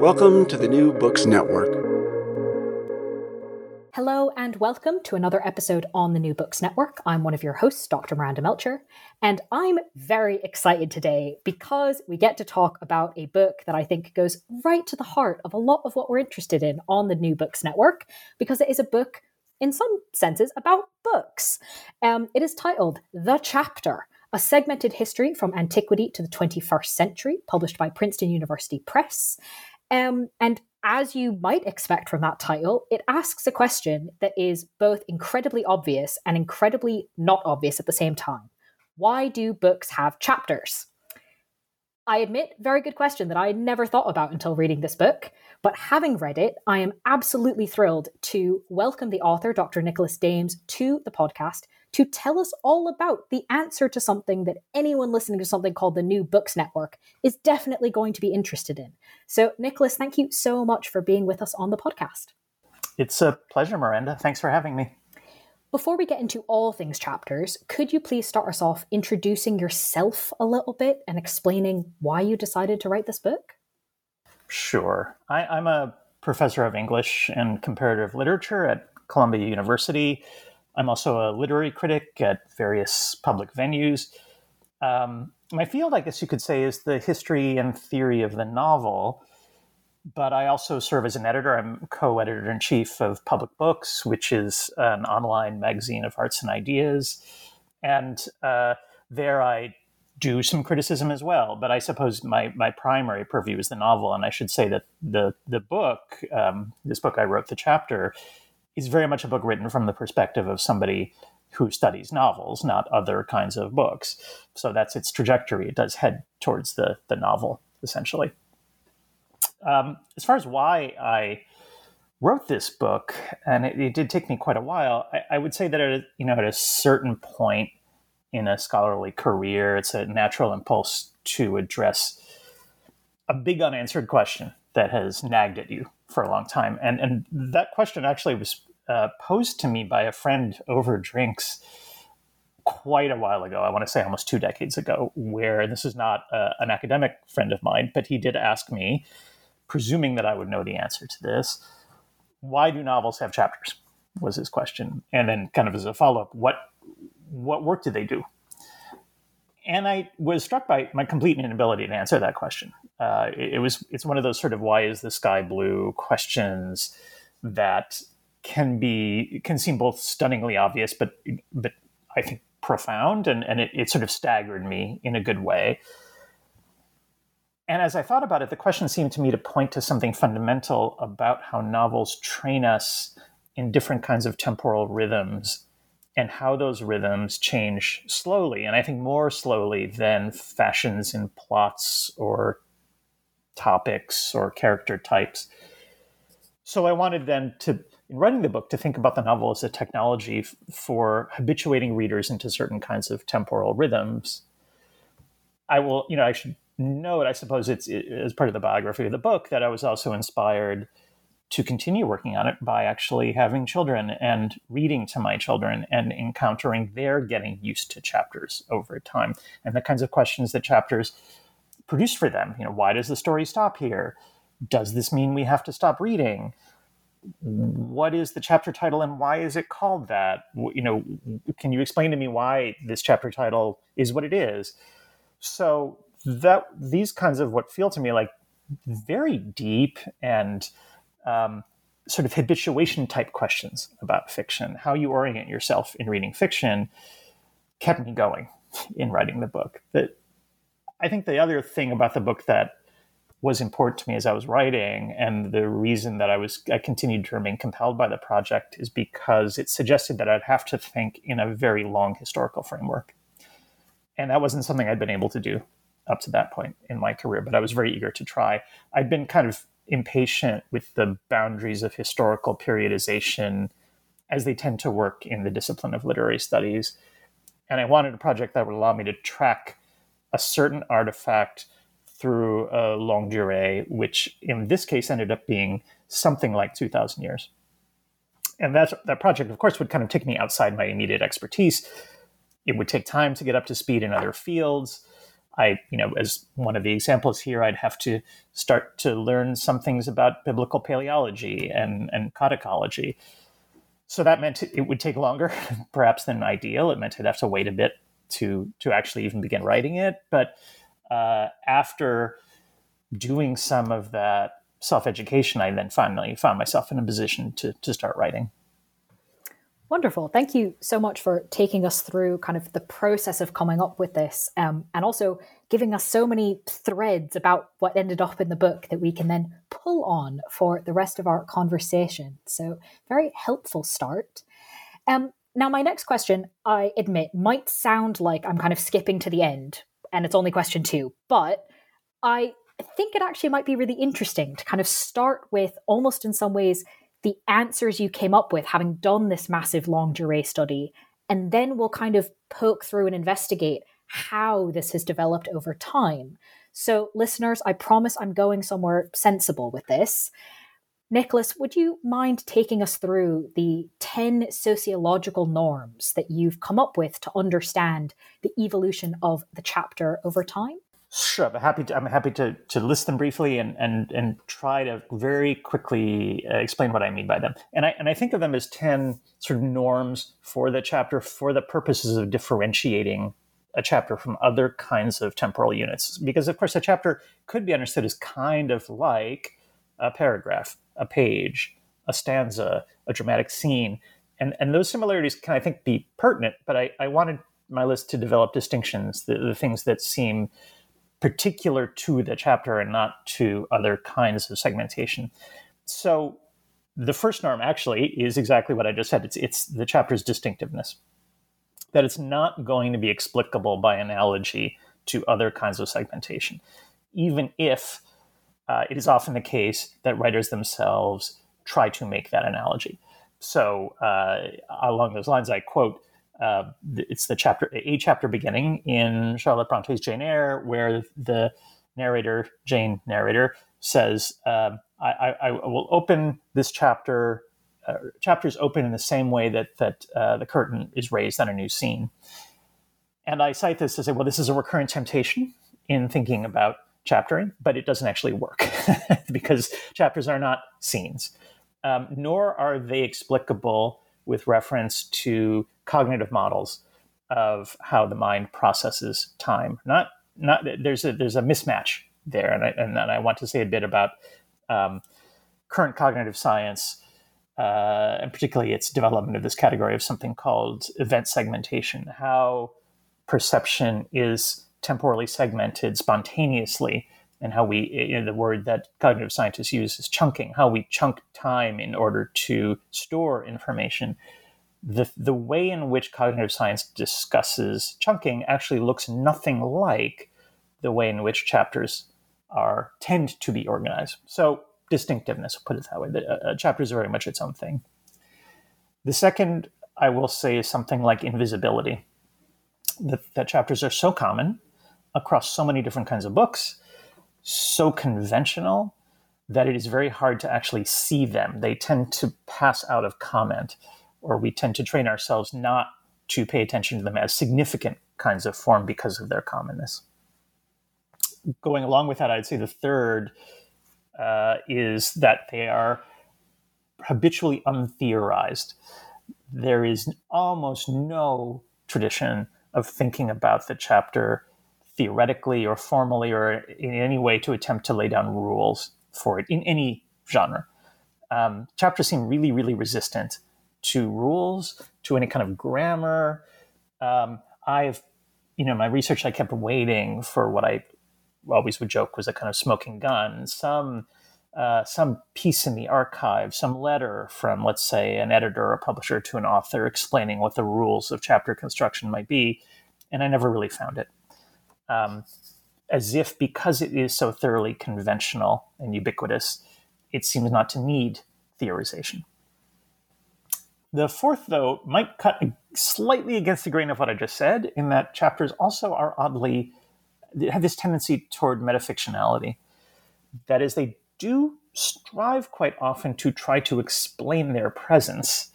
Welcome to the New Books Network. Hello, and welcome to another episode on the New Books Network. I'm one of your hosts, Dr. Miranda Melcher, and I'm very excited today because we get to talk about a book that I think goes right to the heart of a lot of what we're interested in on the New Books Network, because it is a book, in some senses, about books. Um, it is titled The Chapter a segmented history from antiquity to the 21st century, published by Princeton University Press. Um, and as you might expect from that title, it asks a question that is both incredibly obvious and incredibly not obvious at the same time. Why do books have chapters? I admit, very good question that I never thought about until reading this book. But having read it, I am absolutely thrilled to welcome the author, Dr. Nicholas Dames, to the podcast to tell us all about the answer to something that anyone listening to something called the New Books Network is definitely going to be interested in. So, Nicholas, thank you so much for being with us on the podcast. It's a pleasure, Miranda. Thanks for having me. Before we get into all things chapters, could you please start us off introducing yourself a little bit and explaining why you decided to write this book? Sure. I, am a professor of English and comparative literature at Columbia University. I'm also a literary critic at various public venues. Um, my field, I guess you could say, is the history and theory of the novel. But I also serve as an editor. I'm co editor in chief of Public Books, which is an online magazine of arts and ideas. And uh, there I do some criticism as well. But I suppose my, my primary purview is the novel. And I should say that the, the book, um, this book I wrote, The Chapter, is very much a book written from the perspective of somebody who studies novels, not other kinds of books. So that's its trajectory. It does head towards the, the novel, essentially. Um, as far as why I wrote this book, and it, it did take me quite a while, I, I would say that at, you know, at a certain point in a scholarly career, it's a natural impulse to address a big unanswered question that has nagged at you for a long time. And, and that question actually was uh, posed to me by a friend over drinks quite a while ago. I want to say almost two decades ago, where this is not uh, an academic friend of mine, but he did ask me, presuming that I would know the answer to this, why do novels have chapters? Was his question, and then kind of as a follow up, what what work do they do? And I was struck by my complete inability to answer that question. Uh, it, it was it's one of those sort of why is the sky blue questions that can be can seem both stunningly obvious, but but I think profound, and and it, it sort of staggered me in a good way. And as I thought about it, the question seemed to me to point to something fundamental about how novels train us in different kinds of temporal rhythms and how those rhythms change slowly. And I think more slowly than fashions in plots or topics or character types. So I wanted then to in writing the book to think about the novel as a technology f- for habituating readers into certain kinds of temporal rhythms. I will, you know, I should note, I suppose it's it, as part of the biography of the book, that I was also inspired to continue working on it by actually having children and reading to my children and encountering their getting used to chapters over time and the kinds of questions that chapters produce for them. You know, why does the story stop here? Does this mean we have to stop reading? What is the chapter title and why is it called that? You know, can you explain to me why this chapter title is what it is? So that these kinds of what feel to me like very deep and um, sort of habituation type questions about fiction, how you orient yourself in reading fiction, kept me going in writing the book. But I think the other thing about the book that was important to me as I was writing, and the reason that I was I continued to remain compelled by the project is because it suggested that I'd have to think in a very long historical framework, and that wasn't something I'd been able to do up to that point in my career. But I was very eager to try. I'd been kind of impatient with the boundaries of historical periodization as they tend to work in the discipline of literary studies. And I wanted a project that would allow me to track a certain artifact through a longue durée, which in this case ended up being something like 2,000 years. And that, that project, of course, would kind of take me outside my immediate expertise. It would take time to get up to speed in other fields. I, you know, as one of the examples here, I'd have to start to learn some things about biblical paleology and, and codicology. So that meant it would take longer, perhaps than ideal. It meant I'd have to wait a bit to to actually even begin writing it. But uh, after doing some of that self education, I then finally found myself in a position to to start writing. Wonderful. Thank you so much for taking us through kind of the process of coming up with this um, and also giving us so many threads about what ended up in the book that we can then pull on for the rest of our conversation. So, very helpful start. Um, now, my next question, I admit, might sound like I'm kind of skipping to the end and it's only question two, but I think it actually might be really interesting to kind of start with almost in some ways the answers you came up with having done this massive longue durée study. And then we'll kind of poke through and investigate how this has developed over time. So, listeners, I promise I'm going somewhere sensible with this. Nicholas, would you mind taking us through the 10 sociological norms that you've come up with to understand the evolution of the chapter over time? Sure, I'm happy to, I'm happy to, to list them briefly and, and, and try to very quickly uh, explain what I mean by them. And I, and I think of them as 10 sort of norms for the chapter for the purposes of differentiating a chapter from other kinds of temporal units. Because, of course, a chapter could be understood as kind of like a paragraph, a page, a stanza, a dramatic scene. And, and those similarities can, I think, be pertinent, but I, I wanted my list to develop distinctions, the, the things that seem particular to the chapter and not to other kinds of segmentation. So the first norm actually is exactly what I just said. It's it's the chapter's distinctiveness. That it's not going to be explicable by analogy to other kinds of segmentation, even if uh, it is often the case that writers themselves try to make that analogy. So uh, along those lines, I quote uh, it's the chapter a chapter beginning in Charlotte Bronte's Jane Eyre, where the narrator, Jane narrator, says, um, I, I, I, will open this chapter." Uh, chapters open in the same way that that uh, the curtain is raised on a new scene, and I cite this to say, well, this is a recurrent temptation in thinking about chaptering, but it doesn't actually work because chapters are not scenes, um, nor are they explicable with reference to cognitive models of how the mind processes time. Not not there's a there's a mismatch there, and I, and, I want to say a bit about um, current cognitive science. Uh, and particularly its development of this category of something called event segmentation, how perception is temporally segmented spontaneously, and how we, you know, the word that cognitive scientists use is chunking, how we chunk time in order to store information the, the way in which cognitive science discusses chunking actually looks nothing like the way in which chapters are tend to be organized. So distinctiveness, put it that way. The, uh, chapters are very much its own thing. The second, I will say, is something like invisibility. That, that chapters are so common across so many different kinds of books, so conventional that it is very hard to actually see them. They tend to pass out of comment, or we tend to train ourselves not to pay attention to them as significant kinds of form because of their commonness. Going along with that, I'd say the third uh, is that they are habitually untheorized. There is almost no tradition of thinking about the chapter theoretically or formally or in any way to attempt to lay down rules for it in any genre. Um, chapters seem really, really resistant to rules, to any kind of grammar. Um, I've, you know, my research, I kept waiting for what I always would joke was a kind of smoking gun, some uh, some piece in the archive, some letter from, let's say, an editor or publisher to an author explaining what the rules of chapter construction might be, and I never really found it. Um, as if because it is so thoroughly conventional and ubiquitous, it seems not to need theorization. The fourth, though, might cut slightly against the grain of what I just said, in that chapters also are oddly have this tendency toward metafictionality. That is, they do strive quite often to try to explain their presence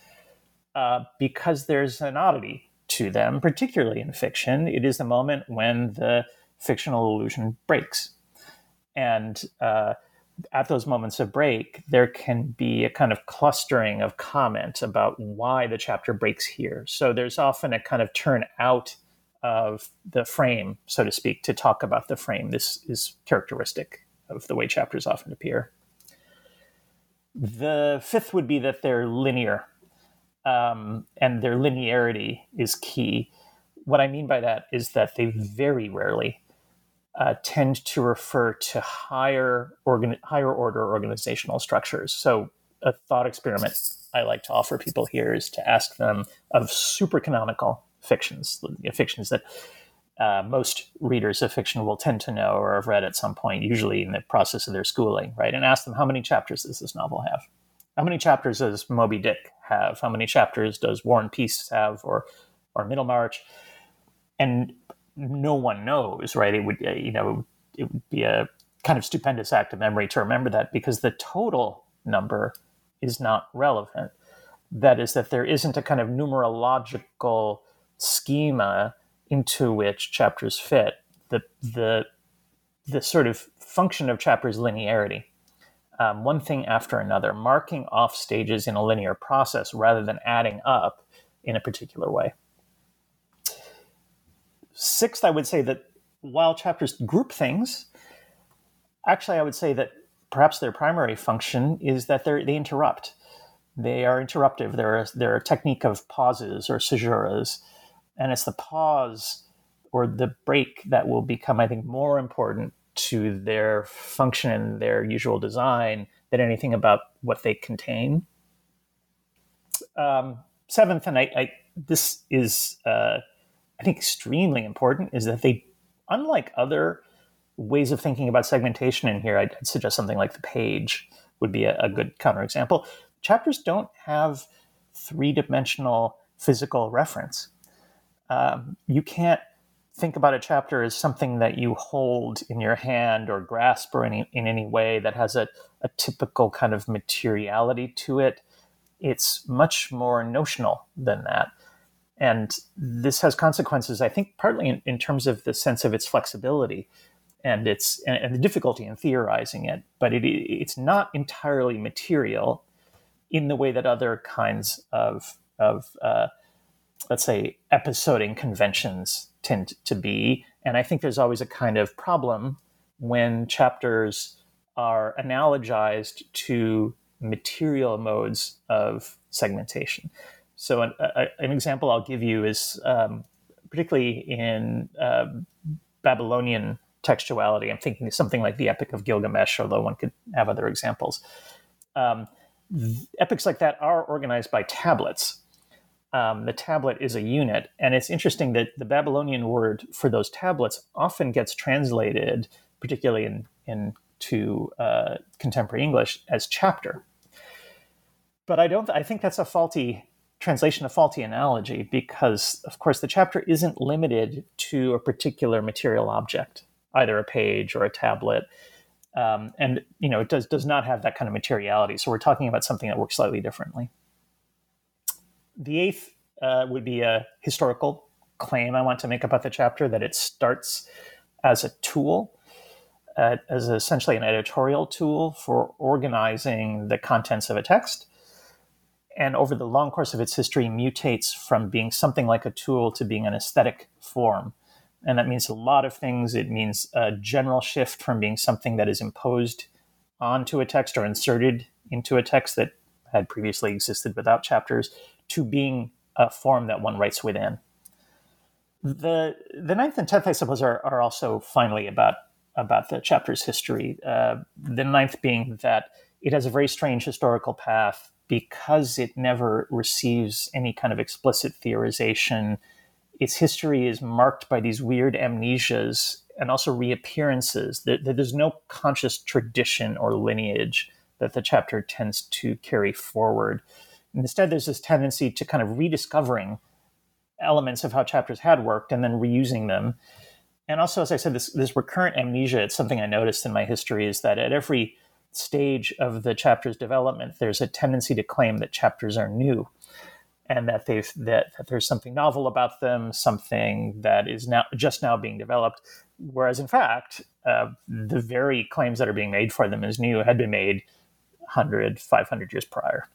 uh, because there's an oddity to them, particularly in fiction. It is the moment when the fictional illusion breaks. And uh, at those moments of break, there can be a kind of clustering of comment about why the chapter breaks here. So there's often a kind of turn out of the frame, so to speak, to talk about the frame. This is characteristic of the way chapters often appear. The fifth would be that they're linear, um, and their linearity is key. What I mean by that is that they very rarely uh, tend to refer to higher organ- higher order organizational structures. So, a thought experiment I like to offer people here is to ask them of super canonical fictions, fictions that uh, most readers of fiction will tend to know or have read at some point, usually in the process of their schooling, right? And ask them how many chapters does this novel have? How many chapters does Moby Dick have? How many chapters does War and Peace have, or or Middlemarch? And no one knows, right? It would, uh, you know, it would be a kind of stupendous act of memory to remember that because the total number is not relevant. That is, that there isn't a kind of numerological schema into which chapters fit. The the the sort of function of chapters linearity, um, one thing after another, marking off stages in a linear process rather than adding up in a particular way. Sixth, I would say that while chapters group things, actually, I would say that perhaps their primary function is that they interrupt. They are interruptive. They're, they're a technique of pauses or caesuras and it's the pause or the break that will become, I think, more important to their function and their usual design than anything about what they contain. Um, seventh, and I, I this is, uh, I think, extremely important, is that they, unlike other ways of thinking about segmentation in here, I'd, suggest something like the page would be a, a good counterexample. Chapters don't have three dimensional physical reference um, you can't think about a chapter as something that you hold in your hand or grasp or any, in any way that has a, a typical kind of materiality to it. It's much more notional than that. And this has consequences, I think, partly in, in terms of the sense of its flexibility and its and, and the difficulty in theorizing it. But it, it's not entirely material in the way that other kinds of of uh, let's say, episoding conventions tend to be. And I think there's always a kind of problem when chapters are analogized to material modes of segmentation. So, an, a, an example I'll give you is um, particularly in uh, Babylonian textuality. I'm thinking of something like the Epic of Gilgamesh, although one could have other examples. Um, epics like that are organized by tablets um, the tablet is a unit. And it's interesting that the Babylonian word for those tablets often gets translated, particularly in, to uh, contemporary English, as chapter. But I don't. I think that's a faulty translation a faulty analogy because, of course, the chapter isn't limited to a particular material object, either a page or a tablet. Um, and you know it does does not have that kind of materiality. So we're talking about something that works slightly differently. The eighth uh, would be a historical claim I want to make about the chapter that it starts as a tool, uh, as essentially an editorial tool for organizing the contents of a text. And over the long course of its history, mutates from being something like a tool to being an aesthetic form. And that means a lot of things. It means a general shift from being something that is imposed onto a text or inserted into a text that had previously existed without chapters to being a form that one writes within. The the ninth and tenth, I suppose, are, are also finally about about the chapter's history. Uh, the ninth being that it has a very strange historical path because it never receives any kind of explicit theorization. Its history is marked by these weird amnesias and also reappearances. There, there's no conscious tradition or lineage that the chapter tends to carry forward. Instead, there's this tendency to kind of rediscovering elements of how chapters had worked and then reusing them. And also, as I said, this, this recurrent amnesia, it's something I noticed in my history is that at every stage of the chapter's development, there's a tendency to claim that chapters are new and that they've that, that there's something novel about them, something that is now just now being developed. Whereas in fact, uh, the very claims that are being made for them as new had been made 100, 500 years prior.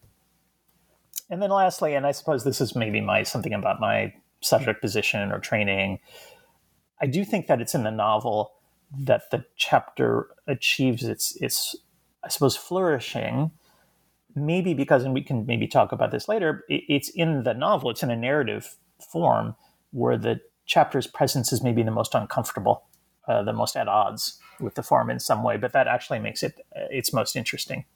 And then lastly, and I suppose this is maybe my something about my subject position or training, I do think that it's in the novel that the chapter achieves its its I suppose flourishing. Maybe because, and we can maybe talk about this later. It's in the novel. It's in a narrative form where the chapter's presence is maybe the most uncomfortable, uh, the most at odds with the form in some way. But that actually makes it uh, its most interesting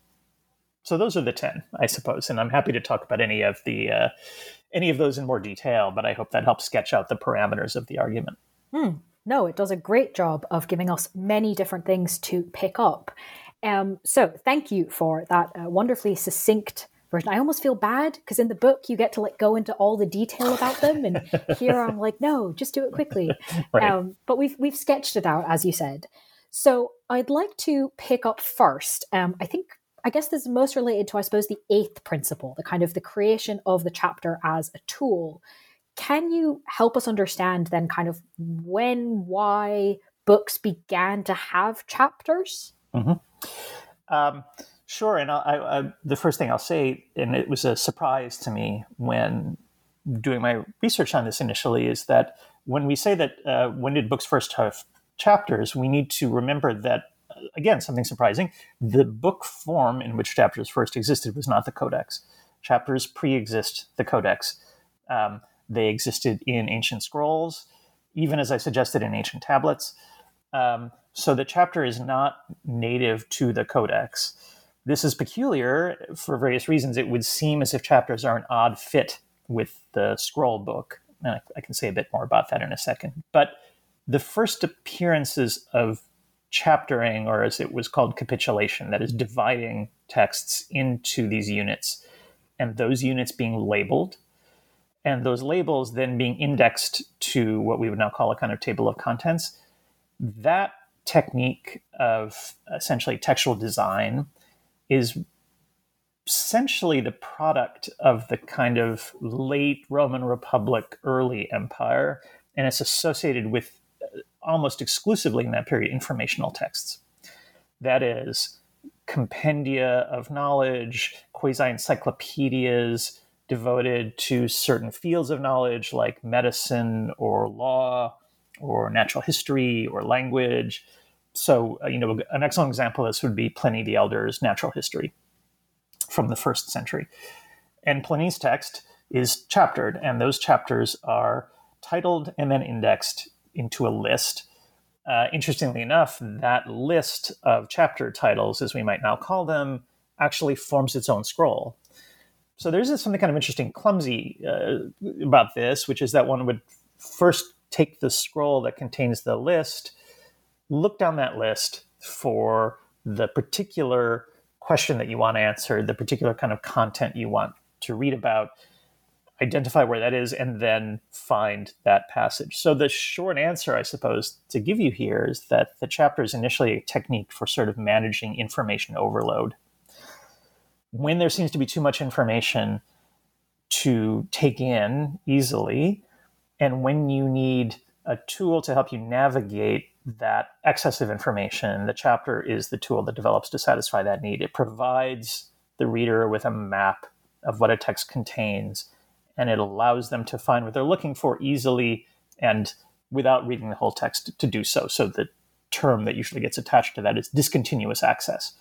so those are the 10 i suppose and i'm happy to talk about any of the uh, any of those in more detail but i hope that helps sketch out the parameters of the argument hmm. no it does a great job of giving us many different things to pick up um, so thank you for that uh, wonderfully succinct version i almost feel bad because in the book you get to like go into all the detail about them and here i'm like no just do it quickly right. um, but we've we've sketched it out as you said so I'd like to pick up first. Um, I think I guess this is most related to, I suppose, the eighth principle, the kind of the creation of the chapter as a tool. Can you help us understand then kind of when, why books began to have chapters? Mm-hmm. Um, sure. And I, I, the first thing I'll say, and it was a surprise to me when doing my research on this initially, is that when we say that uh, when did books first have chapters, we need to remember that again, something surprising. The book form in which chapters first existed was not the codex. Chapters pre exist the codex. Um, they existed in ancient scrolls, even as I suggested in ancient tablets. Um, so the chapter is not native to the codex. This is peculiar for various reasons. It would seem as if chapters are an odd fit with the scroll book. And I, I can say a bit more about that in a second. But the first appearances of chaptering, or as it was called, capitulation, that is dividing texts into these units, and those units being labeled, and those labels then being indexed to what we would now call a kind of table of contents. That technique of essentially textual design is essentially the product of the kind of late Roman Republic, early empire, and it's associated with almost exclusively in that period informational texts. That is, compendia of knowledge, quasi encyclopedias devoted to certain fields of knowledge like medicine or law or natural history or language. So, uh, you know, an excellent example of this would be Pliny the Elder's Natural History from the first century. And Pliny's text is chaptered, and those chapters are titled and then indexed into a list. Uh, interestingly enough, that list of chapter titles, as we might now call them, actually forms its own scroll. So there's something kind of interesting, clumsy uh, about this, which is that one would first take the scroll that contains the list, look down that list for the particular question that you want answered, the particular kind of content you want to read about, identify where that is, and then find that passage. So, the short answer, I suppose, to give you here is that the chapter is initially a technique for sort of managing information overload. When there seems to be too much information to take in easily, and when you need a tool to help you navigate that excessive information, the chapter is the tool that develops to satisfy that need. It provides the reader with a map of what a text contains, and it allows them to find what they're looking for easily and without reading the whole text to do so. So the term that usually gets attached to that is discontinuous access.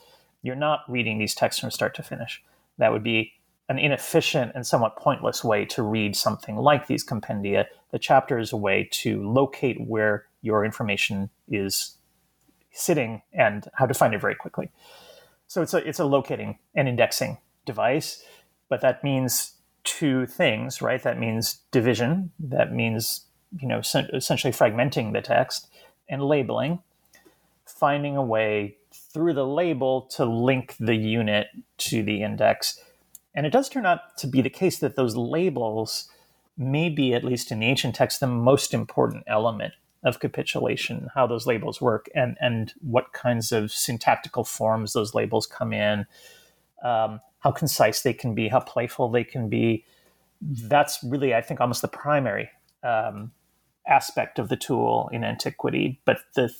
You're not reading these texts from start to finish. That would be an inefficient and somewhat pointless way to read something like these compendia. The chapter is a way to locate where your information is sitting and how to find it very quickly. So it's a it's a locating and indexing device, but that means two things, right? That means division. That means you know essentially fragmenting the text and labeling, finding a way through the label to link the unit to the index and it does turn out to be the case that those labels may be, at least in the ancient text, the most important element of capitulation, how those labels work, and, and what kinds of syntactical forms those labels come in, um, how concise they can be, how playful they can be. That's really, I think, almost the primary um, aspect of the tool in antiquity. But the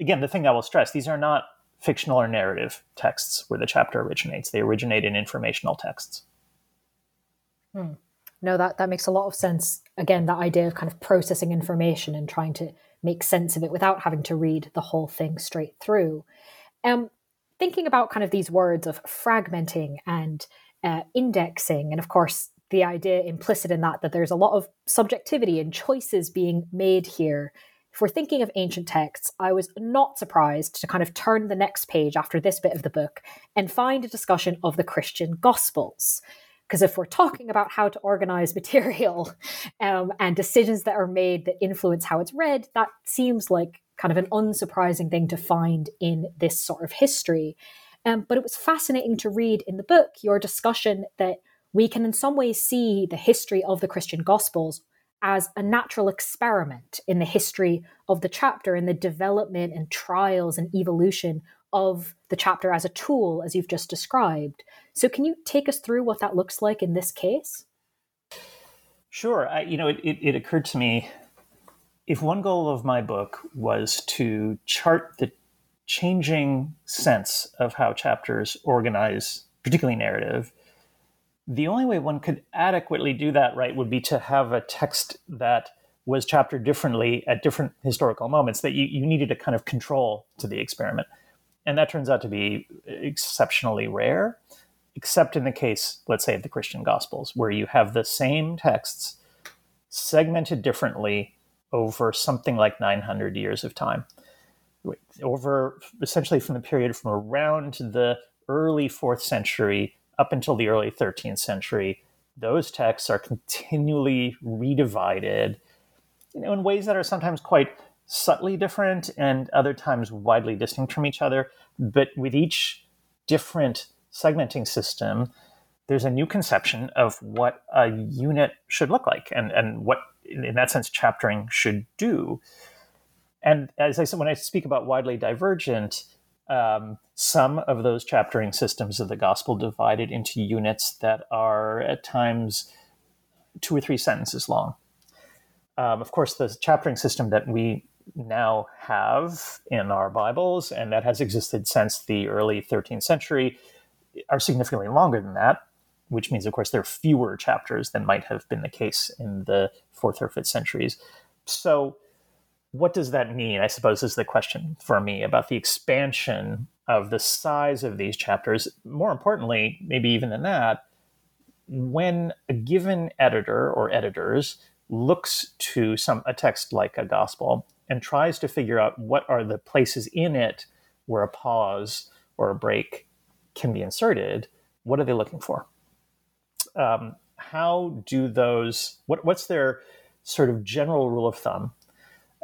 again, the thing I will stress: these are not fictional or narrative texts where the chapter originates. They originate in informational texts. Hmm. No, that, that makes a lot of sense. Again, that idea of kind of processing information and trying to make sense of it without having to read the whole thing straight through. Um, thinking about kind of these words of fragmenting and uh, indexing, and of course, the idea implicit in that that there's a lot of subjectivity and choices being made here if we're thinking of ancient texts, I was not surprised to kind of turn the next page after this bit of the book and find a discussion of the Christian Gospels. Because if we're talking about how to organize material um, and decisions that are made that influence how it's read, that seems like kind of an unsurprising thing to find in this sort of history. Um, but it was fascinating to read in the book your discussion that we can, in some ways, see the history of the Christian Gospels as a natural experiment in the history of the chapter and the development and trials and evolution of the chapter as a tool, as you've just described. So, can you take us through what that looks like in this case? Sure. I, you know, it, it, it occurred to me if one goal of my book was to chart the changing sense of how chapters organize, particularly narrative, the only way one could adequately do that right would be to have a text that was chaptered differently at different historical moments that you, you needed a kind of control to the experiment. And that turns out to be exceptionally rare, except in the case, let's say, of the Christian Gospels, where you have the same texts segmented differently over something like 900 years of time. Over essentially from the period from around the early fourth century up until the early 13th century, those texts are continually redivided you know, in ways that are sometimes quite subtly different and other times widely distinct from each other. But with each different segmenting system, there's a new conception of what a unit should look like and, and what, in that sense, chaptering should do. And as I said, when I speak about widely divergent, um, some of those chaptering systems of the gospel divided into units that are at times two or three sentences long. Um, of course, the chaptering system that we now have in our Bibles and that has existed since the early 13th century are significantly longer than that, which means, of course, there are fewer chapters than might have been the case in the fourth or fifth centuries. So, what does that mean? I suppose is the question for me about the expansion of the size of these chapters. More importantly, maybe even than that, when a given editor or editors looks to some a text like a gospel and tries to figure out what are the places in it where a pause or a break can be inserted, what are they looking for? Um, how do those? What, what's their sort of general rule of thumb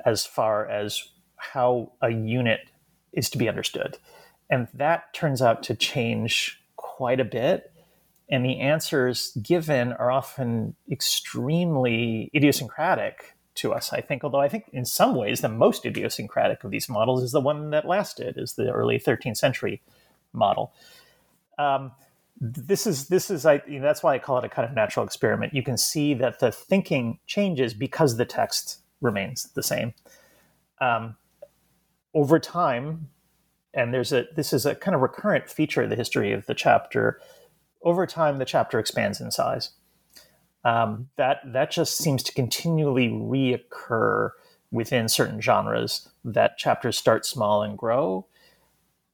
as far as how a unit is to be understood. And that turns out to change quite a bit. and the answers given are often extremely idiosyncratic to us, I think. Although I think in some ways the most idiosyncratic of these models is the one that lasted, is the early 13th century model. Um, this is this is I you know, that's why I call it a kind of natural experiment. You can see that the thinking changes because the text remains the same. Um, over time, and there's a this is a kind of recurrent feature of the history of the chapter. Over time, the chapter expands in size. Um, that that just seems to continually reoccur within certain genres. That chapters start small and grow.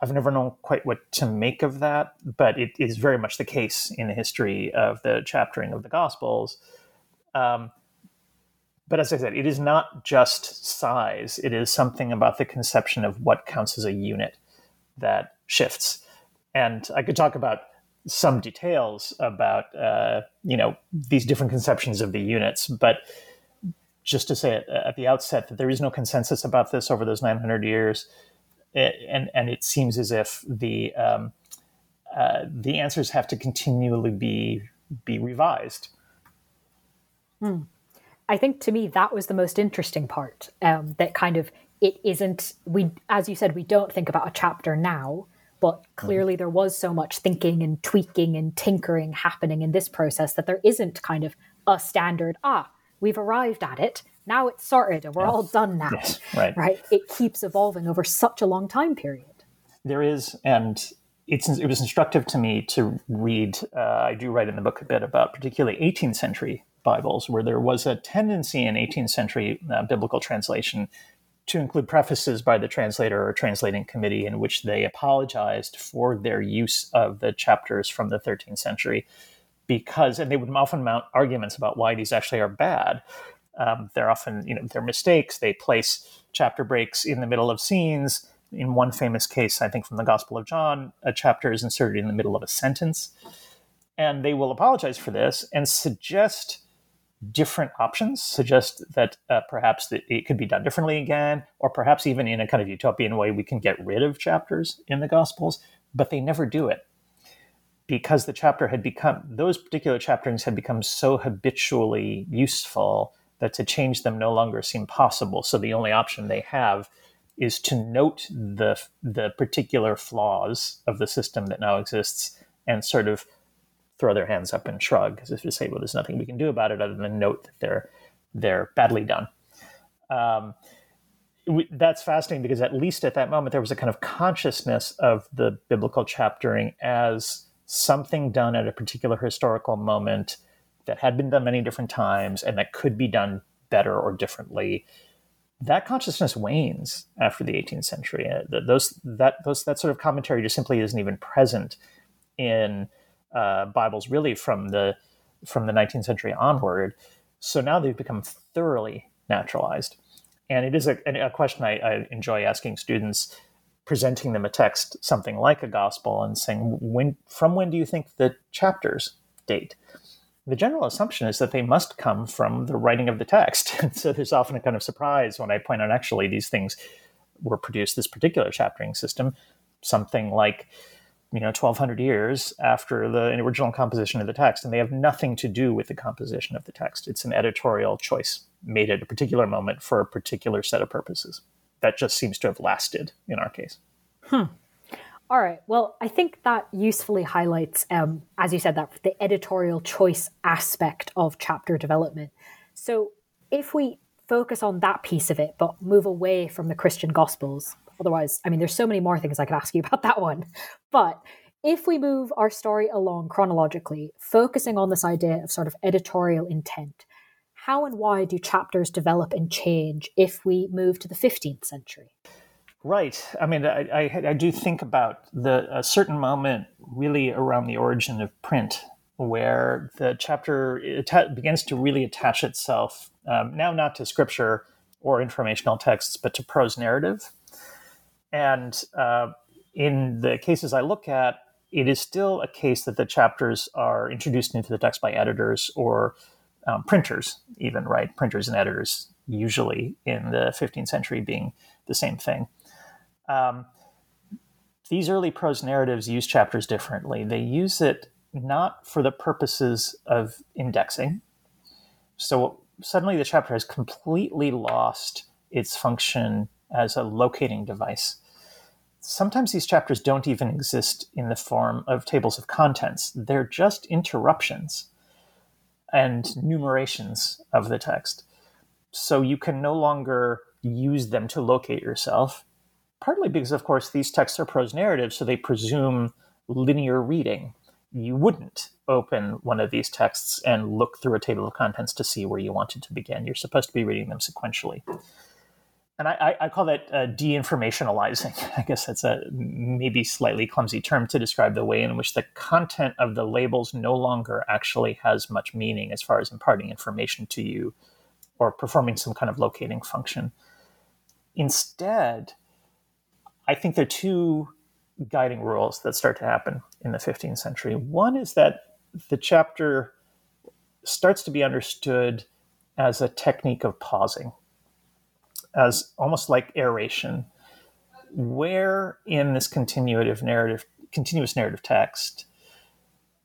I've never known quite what to make of that, but it is very much the case in the history of the chaptering of the Gospels. Um, but as I said, it is not just size, it is something about the conception of what counts as a unit that shifts. And I could talk about some details about uh, you know these different conceptions of the units, but just to say at, at the outset that there is no consensus about this over those 900 years, and and it seems as if the um, uh, the answers have to continually be be revised. Hmm. I think to me that was the most interesting part. Um, that kind of it isn't we as you said we don't think about a chapter now, but clearly mm-hmm. there was so much thinking and tweaking and tinkering happening in this process that there isn't kind of a standard. Ah, we've arrived at it. Now it's sorted and we're yeah. all done now. Yes, right. Right. It keeps evolving over such a long time period. There is, and it's it was instructive to me to read. Uh, I do write in the book a bit about particularly 18th century Bibles, where there was a tendency in 18th century uh, biblical translation to include prefaces by the translator or translating committee in which they apologized for their use of the chapters from the 13th century because and they would often mount arguments about why these actually are bad um, they're often you know they're mistakes. They place chapter breaks in the middle of scenes. In one famous case i think from the gospel of john a chapter is inserted in the middle of a sentence. And they will apologize for this and suggest different options suggest that uh, perhaps that it could be done differently again, or perhaps even in a kind of utopian way, we can get rid of chapters in the Gospels, but they never do it because the chapter had become, those particular chapterings had become so habitually useful that to change them no longer seem possible. So the only option they have is to note the, the particular flaws of the system that now exists and sort of throw their hands up and shrug as if to say, well, there's nothing we can do about it other than note that they're they're badly done. Um, we, that's fascinating because at least at that moment there was a kind of consciousness of the biblical chaptering as something done at a particular historical moment that had been done many different times and that could be done better or differently. That consciousness wanes after the 18th century. Uh, those that those that sort of commentary just simply isn't even present in uh, Bibles really from the from the 19th century onward. So now they've become thoroughly naturalized, and it is a, a question I, I enjoy asking students, presenting them a text, something like a gospel, and saying, "When from when do you think the chapters date?" The general assumption is that they must come from the writing of the text. And so there's often a kind of surprise when I point out actually these things were produced, this particular chaptering system, something like you know 1200 years after the original composition of the text and they have nothing to do with the composition of the text it's an editorial choice made at a particular moment for a particular set of purposes that just seems to have lasted in our case hmm. All right well i think that usefully highlights um, as you said that the editorial choice aspect of chapter development so if we focus on that piece of it but move away from the christian gospels Otherwise, I mean, there's so many more things I could ask you about that one. But if we move our story along chronologically, focusing on this idea of sort of editorial intent, how and why do chapters develop and change if we move to the 15th century? Right. I mean, I, I, I do think about the a certain moment really around the origin of print where the chapter begins to really attach itself um, now not to scripture or informational texts, but to prose narrative. And uh, in the cases I look at, it is still a case that the chapters are introduced into the text by editors or um, printers, even, right? Printers and editors, usually in the 15th century, being the same thing. Um, these early prose narratives use chapters differently. They use it not for the purposes of indexing. So suddenly the chapter has completely lost its function as a locating device. Sometimes these chapters don't even exist in the form of tables of contents, they're just interruptions and numerations of the text. So you can no longer use them to locate yourself, partly because, of course, these texts are prose narratives, so they presume linear reading. You wouldn't open one of these texts and look through a table of contents to see where you wanted to begin. You're supposed to be reading them sequentially and I, I, call that uh, de-informationalizing. I guess that's a maybe slightly clumsy term to describe the way in which the content of the labels no longer actually has much meaning as far as imparting information to you or performing some kind of locating function. Instead, I think there are two guiding rules that start to happen in the 15th century. One is that the chapter starts to be understood as a technique of pausing as almost like aeration. Where in this continuative narrative, continuous narrative text,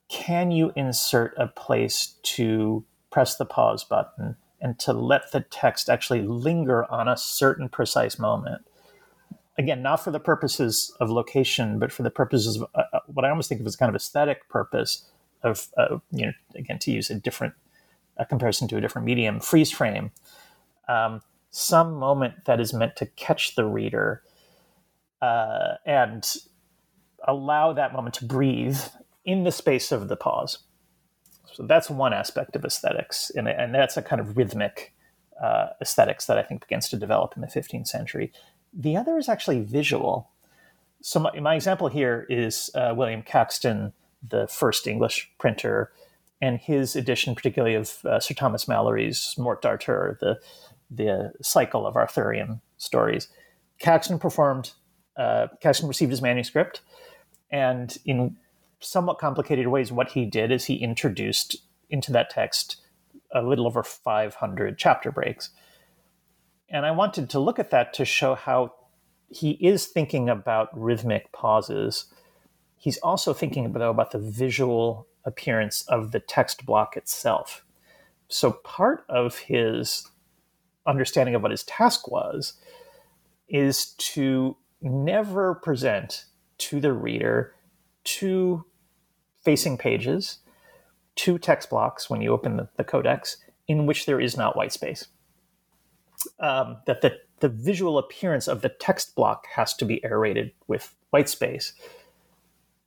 can you insert a place to press the pause button and to let the text actually linger on a certain precise moment? Again, not for the purposes of location, but for the purposes of uh, uh what I almost think of as kind of aesthetic purpose of, uh, you know, again, to use a different a comparison to a different medium, freeze frame. Um, some moment that is meant to catch the reader uh, and allow that moment to breathe in the space of the pause. So that's one aspect of aesthetics, and, and that's a kind of rhythmic uh, aesthetics that I think begins to develop in the 15th century. The other is actually visual. So my, my example here is uh, William Caxton, the first English printer, and his edition, particularly of uh, Sir Thomas Malory's Morte d'Arthur, the the cycle of Arthurian stories. Caxton performed, uh, Caxton received his manuscript, and in somewhat complicated ways, what he did is he introduced into that text a little over 500 chapter breaks. And I wanted to look at that to show how he is thinking about rhythmic pauses. He's also thinking, though, about the visual appearance of the text block itself. So part of his understanding of what his task was is to never present to the reader two facing pages, two text blocks when you open the, the codex in which there is not white space. Um, that the, the visual appearance of the text block has to be aerated with white space.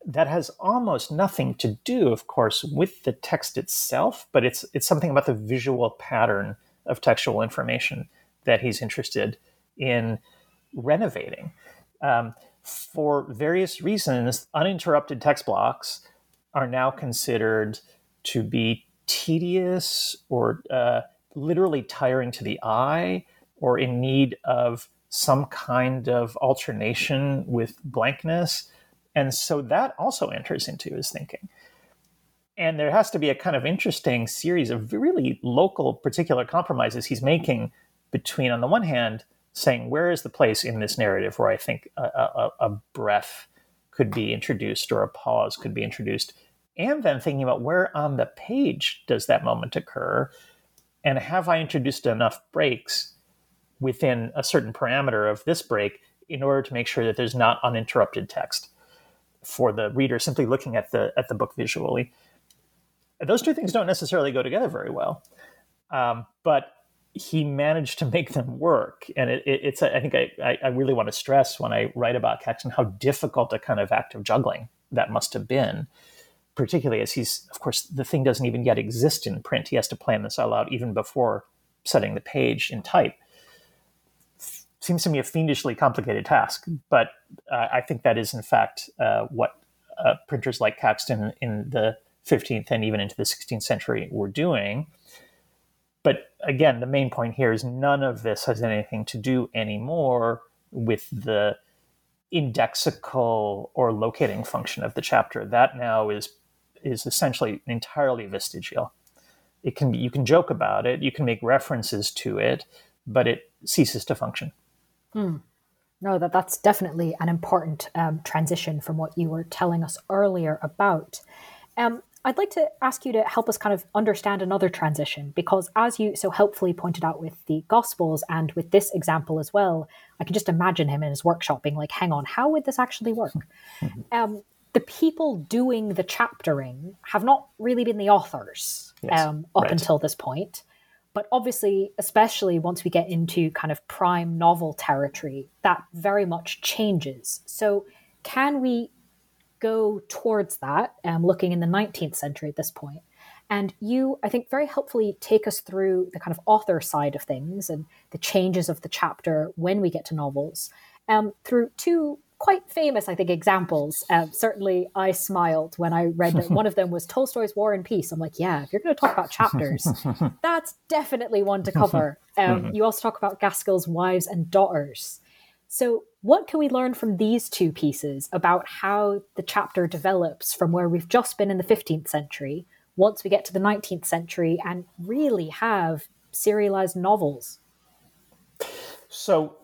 That has almost nothing to do, of course, with the text itself, but it's it's something about the visual pattern of textual information that he's interested in renovating. Um, for various reasons, uninterrupted text blocks are now considered to be tedious or uh, literally tiring to the eye or in need of some kind of alternation with blankness. And so that also enters into his thinking. And there has to be a kind of interesting series of really local particular compromises he's making between on the one hand saying where is the place in this narrative where i think a, a, a breath could be introduced or a pause could be introduced? And then thinking about where on the page does that moment occur and have i introduced enough breaks within a certain parameter of this break in order to make sure that there's not uninterrupted text for the reader simply looking at the at the book visually those two things don't necessarily go together very well. Um, but he managed to make them work. And it, it, it's, I think I, I really want to stress when I write about Caxton how difficult a kind of act of juggling that must have been, particularly as he's, of course, the thing doesn't even yet exist in print. He has to plan this all out even before setting the page in type. Seems to me a fiendishly complicated task, but uh, I think that is, in fact, uh, what uh, printers like Caxton in the 15th and even into the 16th century were doing. But again, the main point here is none of this has anything to do anymore with the indexical or locating function of the chapter. That now is is essentially entirely vestigial. It can be, you can joke about it, you can make references to it, but it ceases to function. Hmm. No, that that's definitely an important um, transition from what you were telling us earlier about. Um, I'd like to ask you to help us kind of understand another transition because, as you so helpfully pointed out with the Gospels and with this example as well, I can just imagine him in his workshop being like, hang on, how would this actually work? Mm-hmm. Um, the people doing the chaptering have not really been the authors yes, um, up right. until this point. But obviously, especially once we get into kind of prime novel territory, that very much changes. So, can we go towards that, um, looking in the 19th century at this point? And you, I think, very helpfully take us through the kind of author side of things and the changes of the chapter when we get to novels um, through two quite famous, I think, examples. Uh, certainly, I smiled when I read that one of them was Tolstoy's War and Peace. I'm like, yeah, if you're going to talk about chapters, that's definitely one to cover. Um, mm-hmm. you also talk about Gaskell's wives and daughters. So, what can we learn from these two pieces about how the chapter develops from where we've just been in the 15th century once we get to the 19th century and really have serialized novels? So,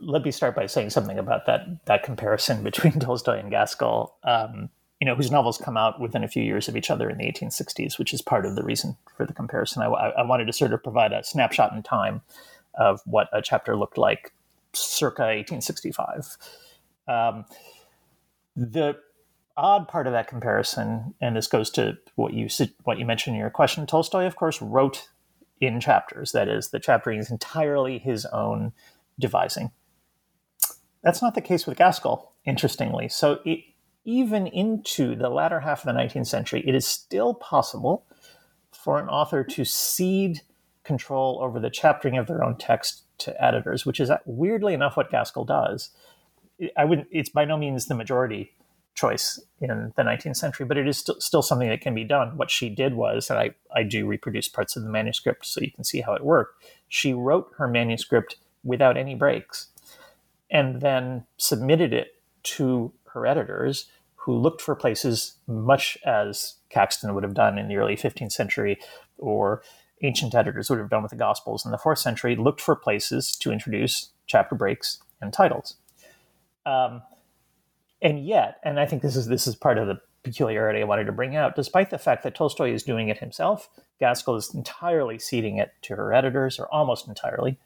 let me start by saying something about that that comparison between Tolstoy and Gaskell. Um, you know, whose novels come out within a few years of each other in the 1860s, which is part of the reason for the comparison. I, I wanted to sort of provide a snapshot in time of what a chapter looked like circa 1865. Um, the odd part of that comparison, and this goes to what you what you mentioned in your question, Tolstoy, of course, wrote in chapters. That is, the chaptering is entirely his own devising. That's not the case with Gaskell, interestingly. So it, even into the latter half of the 19th century, it is still possible for an author to cede control over the chaptering of their own text to editors, which is uh, weirdly enough what Gaskell does. I would it's by no means the majority choice in the 19th century, but it is st- still something that can be done. What she did was, and I, I do reproduce parts of the manuscript so you can see how it worked. She wrote her manuscript without any breaks and then submitted it to her editors, who looked for places much as Caxton would have done in the early 15th century, or ancient editors would have done with the Gospels in the fourth century, looked for places to introduce chapter breaks and titles. Um, and yet, and I think this is this is part of the peculiarity I wanted to bring out, despite the fact that Tolstoy is doing it himself, Gaskell is entirely ceding it to her editors, or almost entirely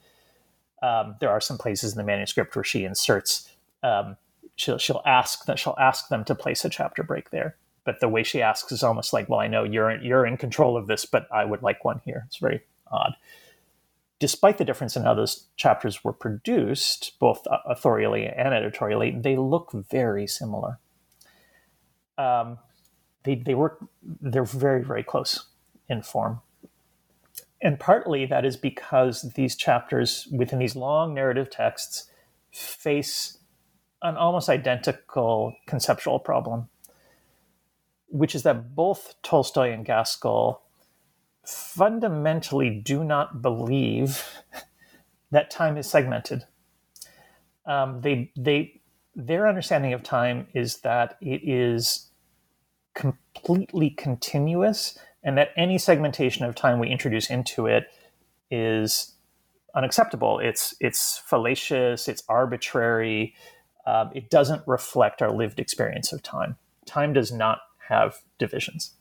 um, there are some places in the manuscript where she inserts um, she'll she'll ask that she'll ask them to place a chapter break there. But the way she asks is almost like well i know you're you're in control of this but i would like one here. It's very odd. Despite the difference in how those chapters were produced both authorially and editorially they look very similar. Um, they, they work they're very very close in form and partly that is because these chapters within these long narrative texts face an almost identical conceptual problem, which is that both Tolstoy and Gaskell fundamentally do not believe that time is segmented. Um, they, they, their understanding of time is that it is completely continuous and that any segmentation of time we introduce into it is unacceptable. It's it's fallacious. It's arbitrary. Um, it doesn't reflect our lived experience of time. Time does not have divisions.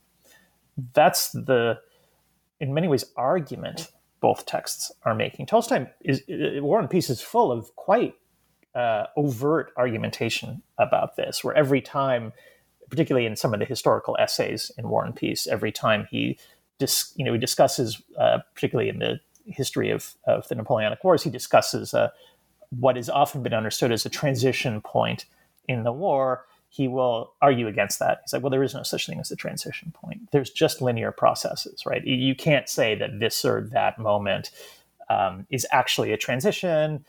That's the, in many ways, argument both texts are making. Tolstoy is War and Peace is full of quite uh, overt argumentation about this, where every time particularly in some of the historical essays in War and Peace, every time he, dis, you know, he discusses, uh, particularly in the history of, of the Napoleonic Wars, he discusses uh, what has often been understood as a transition point in the war. He will argue against that. He's like, well, there is no such thing as a transition point. There's just linear processes, right? You can't say that this or that moment um, is actually a transition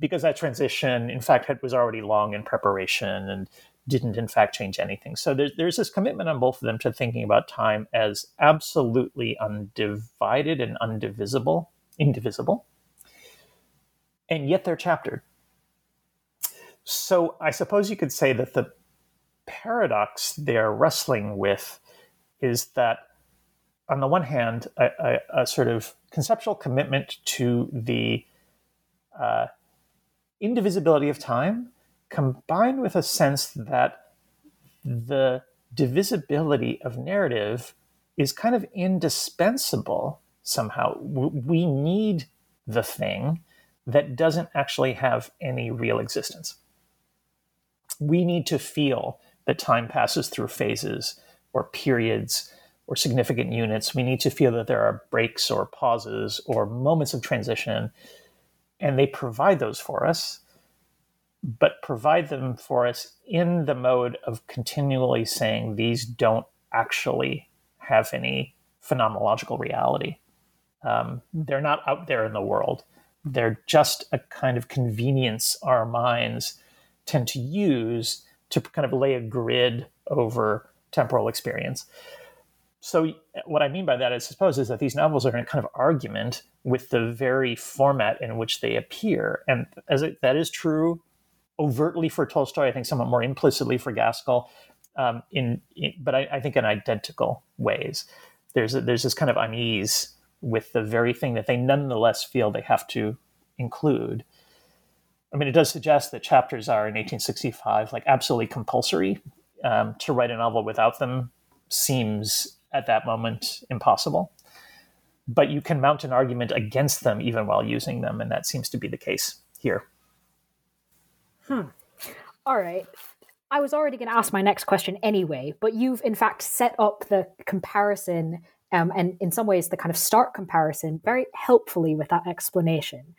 because that transition, in fact, had, was already long in preparation and didn't in fact change anything. So there's there's this commitment on both of them to thinking about time as absolutely undivided and undivisible, indivisible. And yet they're chaptered. So I suppose you could say that the paradox they're wrestling with is that on the one hand, a, a, a sort of conceptual commitment to the uh, indivisibility of time combined with a sense that the divisibility of narrative is kind of indispensable somehow. We need the thing that doesn't actually have any real existence. We need to feel that time passes through phases or periods or significant units. We need to feel that there are breaks or pauses or moments of transition, and they provide those for us, but provide them for us in the mode of continually saying these don't actually have any phenomenological reality. Um, they're not out there in the world. They're just a kind of convenience our minds tend to use to kind of lay a grid over temporal experience. So, what I mean by that, I suppose, is that these novels are in a kind of argument with the very format in which they appear. And as it, that is true overtly for Tolstoy, I think somewhat more implicitly for Gaskell, um, in, in, but I, I, think in identical ways. There's a, there's this kind of unease with the very thing that they nonetheless feel they have to include. I mean, it does suggest that chapters are in 1865 like absolutely compulsory. Um, to write a novel without them seems at that moment impossible. But you can mount an argument against them even while using them, and that seems to be the case here. Hmm. All right. I was already going to ask my next question anyway, but you've in fact set up the comparison um, and in some ways the kind of stark comparison very helpfully with that explanation.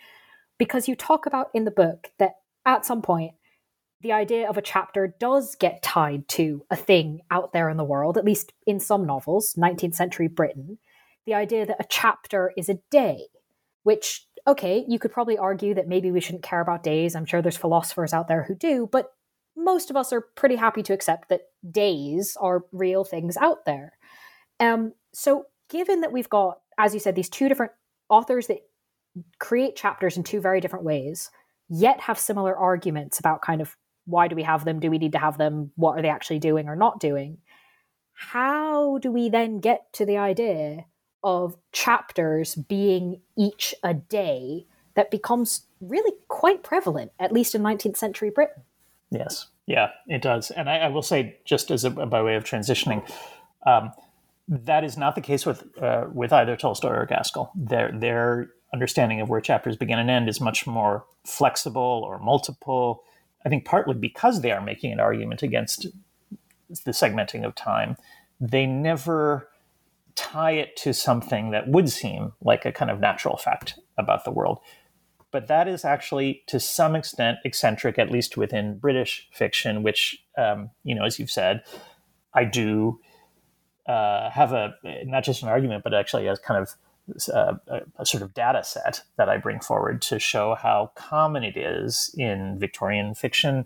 Because you talk about in the book that at some point, the idea of a chapter does get tied to a thing out there in the world, at least in some novels, 19th century Britain. The idea that a chapter is a day, which, okay, you could probably argue that maybe we shouldn't care about days. I'm sure there's philosophers out there who do, but most of us are pretty happy to accept that days are real things out there. Um, so, given that we've got, as you said, these two different authors that create chapters in two very different ways, yet have similar arguments about kind of why do we have them? Do we need to have them? What are they actually doing or not doing? How do we then get to the idea of chapters being each a day that becomes really quite prevalent, at least in 19th century Britain? Yes, yeah, it does. And I, I will say, just as a, by way of transitioning, um, that is not the case with uh, with either Tolstoy or Gaskell. Their their understanding of where chapters begin and end is much more flexible or multiple. I think partly because they are making an argument against the segmenting of time. They never tie it to something that would seem like a kind of natural fact about the world. But that is actually, to some extent, eccentric, at least within British fiction, which, um, you know, as you've said, I do uh, have a not just an argument, but actually as kind of uh, a, a, sort of data set that I bring forward to show how common it is in Victorian fiction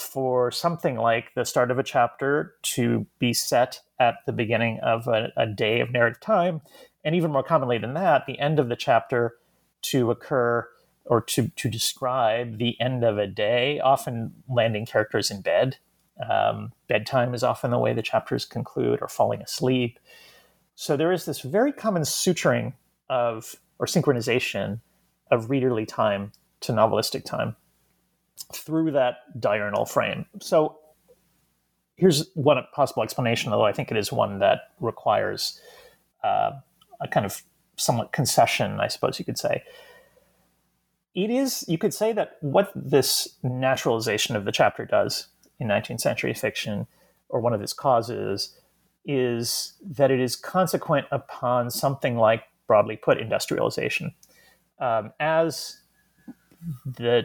for something like the start of a chapter to be set at the beginning of a, a day of narrative time, and even more commonly than that, the end of the chapter to occur or to, to describe the end of a day, often landing characters in bed. Um, bedtime is often the way the chapters conclude, or falling asleep. So there is this very common suturing of or synchronization of readerly time to novelistic time through that diurnal frame. So here's one possible explanation, although I think it is one that requires uh, a kind of somewhat concession, I suppose you could say. It is, you could say that what this naturalization of the chapter does in 19th century fiction, or one of its causes, is that it is consequent upon something like, broadly put, industrialization. Um, as the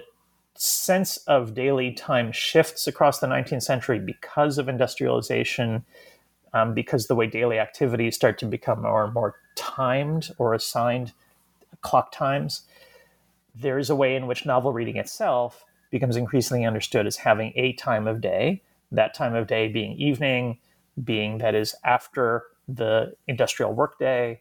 sense of daily time shifts across the 19th century because of industrialization, um, because the way daily activities start to become more and more timed or assigned clock times, there is a way in which novel reading itself becomes increasingly understood as having a time of day, that time of day being evening, being that is after the industrial workday.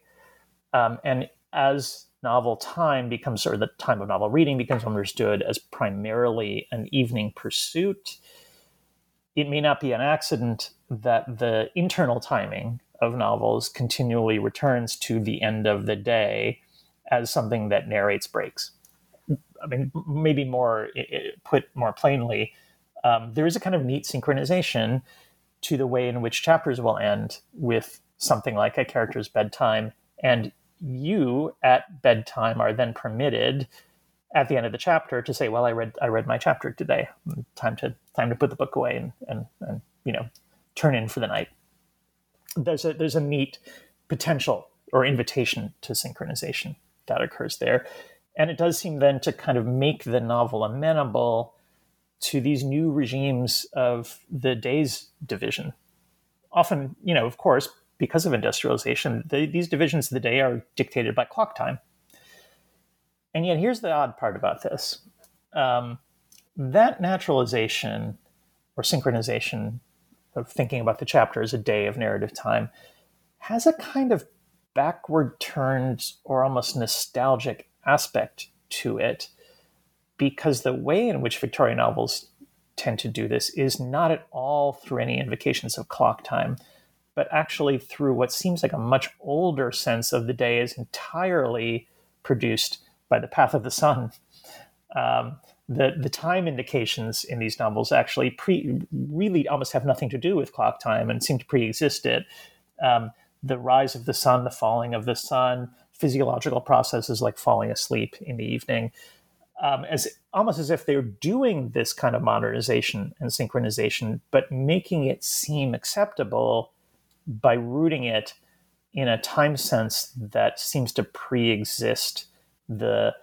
Um, and as novel time becomes, or the time of novel reading becomes understood as primarily an evening pursuit, it may not be an accident that the internal timing of novels continually returns to the end of the day as something that narrates breaks. I mean, maybe more put more plainly, um, there is a kind of neat synchronization to the way in which chapters will end with something like a character's bedtime. And you at bedtime are then permitted at the end of the chapter to say, well, I read, I read my chapter today. Time to, time to put the book away and, and, and you know, turn in for the night. There's a, there's a neat potential or invitation to synchronization that occurs there. And it does seem then to kind of make the novel amenable to these new regimes of the day's division. Often, you know, of course, because of industrialization, the, these divisions of the day are dictated by clock time. And yet, here's the odd part about this um, that naturalization or synchronization of thinking about the chapter as a day of narrative time has a kind of backward turned or almost nostalgic aspect to it because the way in which Victorian novels tend to do this is not at all through any invocations of clock time, but actually through what seems like a much older sense of the day is entirely produced by the path of the sun. Um, the the time indications in these novels actually pre really almost have nothing to do with clock time and seem to pre-exist it. Um, the rise of the sun, the falling of the sun, physiological processes like falling asleep in the evening, um, as almost as if they're doing this kind of modernization and synchronization, but making it seem acceptable by rooting it in a time sense that seems to pre-exist the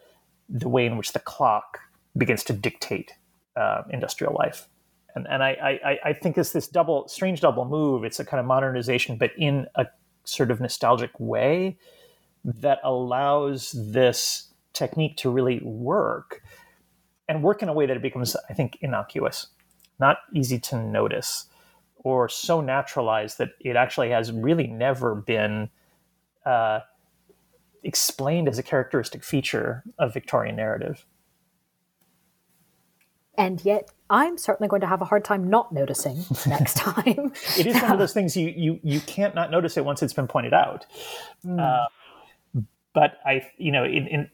the way in which the clock begins to dictate uh, industrial life. And, and I, I, I think it's this double strange double move. It's a kind of modernization, but in a sort of nostalgic way that allows this technique to really work and work in a way that it becomes, I think, innocuous, not easy to notice, or so naturalized that it actually has really never been uh, explained as a characteristic feature of Victorian narrative. And yet, I'm certainly going to have a hard time not noticing next time. it is one of those things you you you can't not notice it once it's been pointed out. Mm. Uh, but I, you know, in, in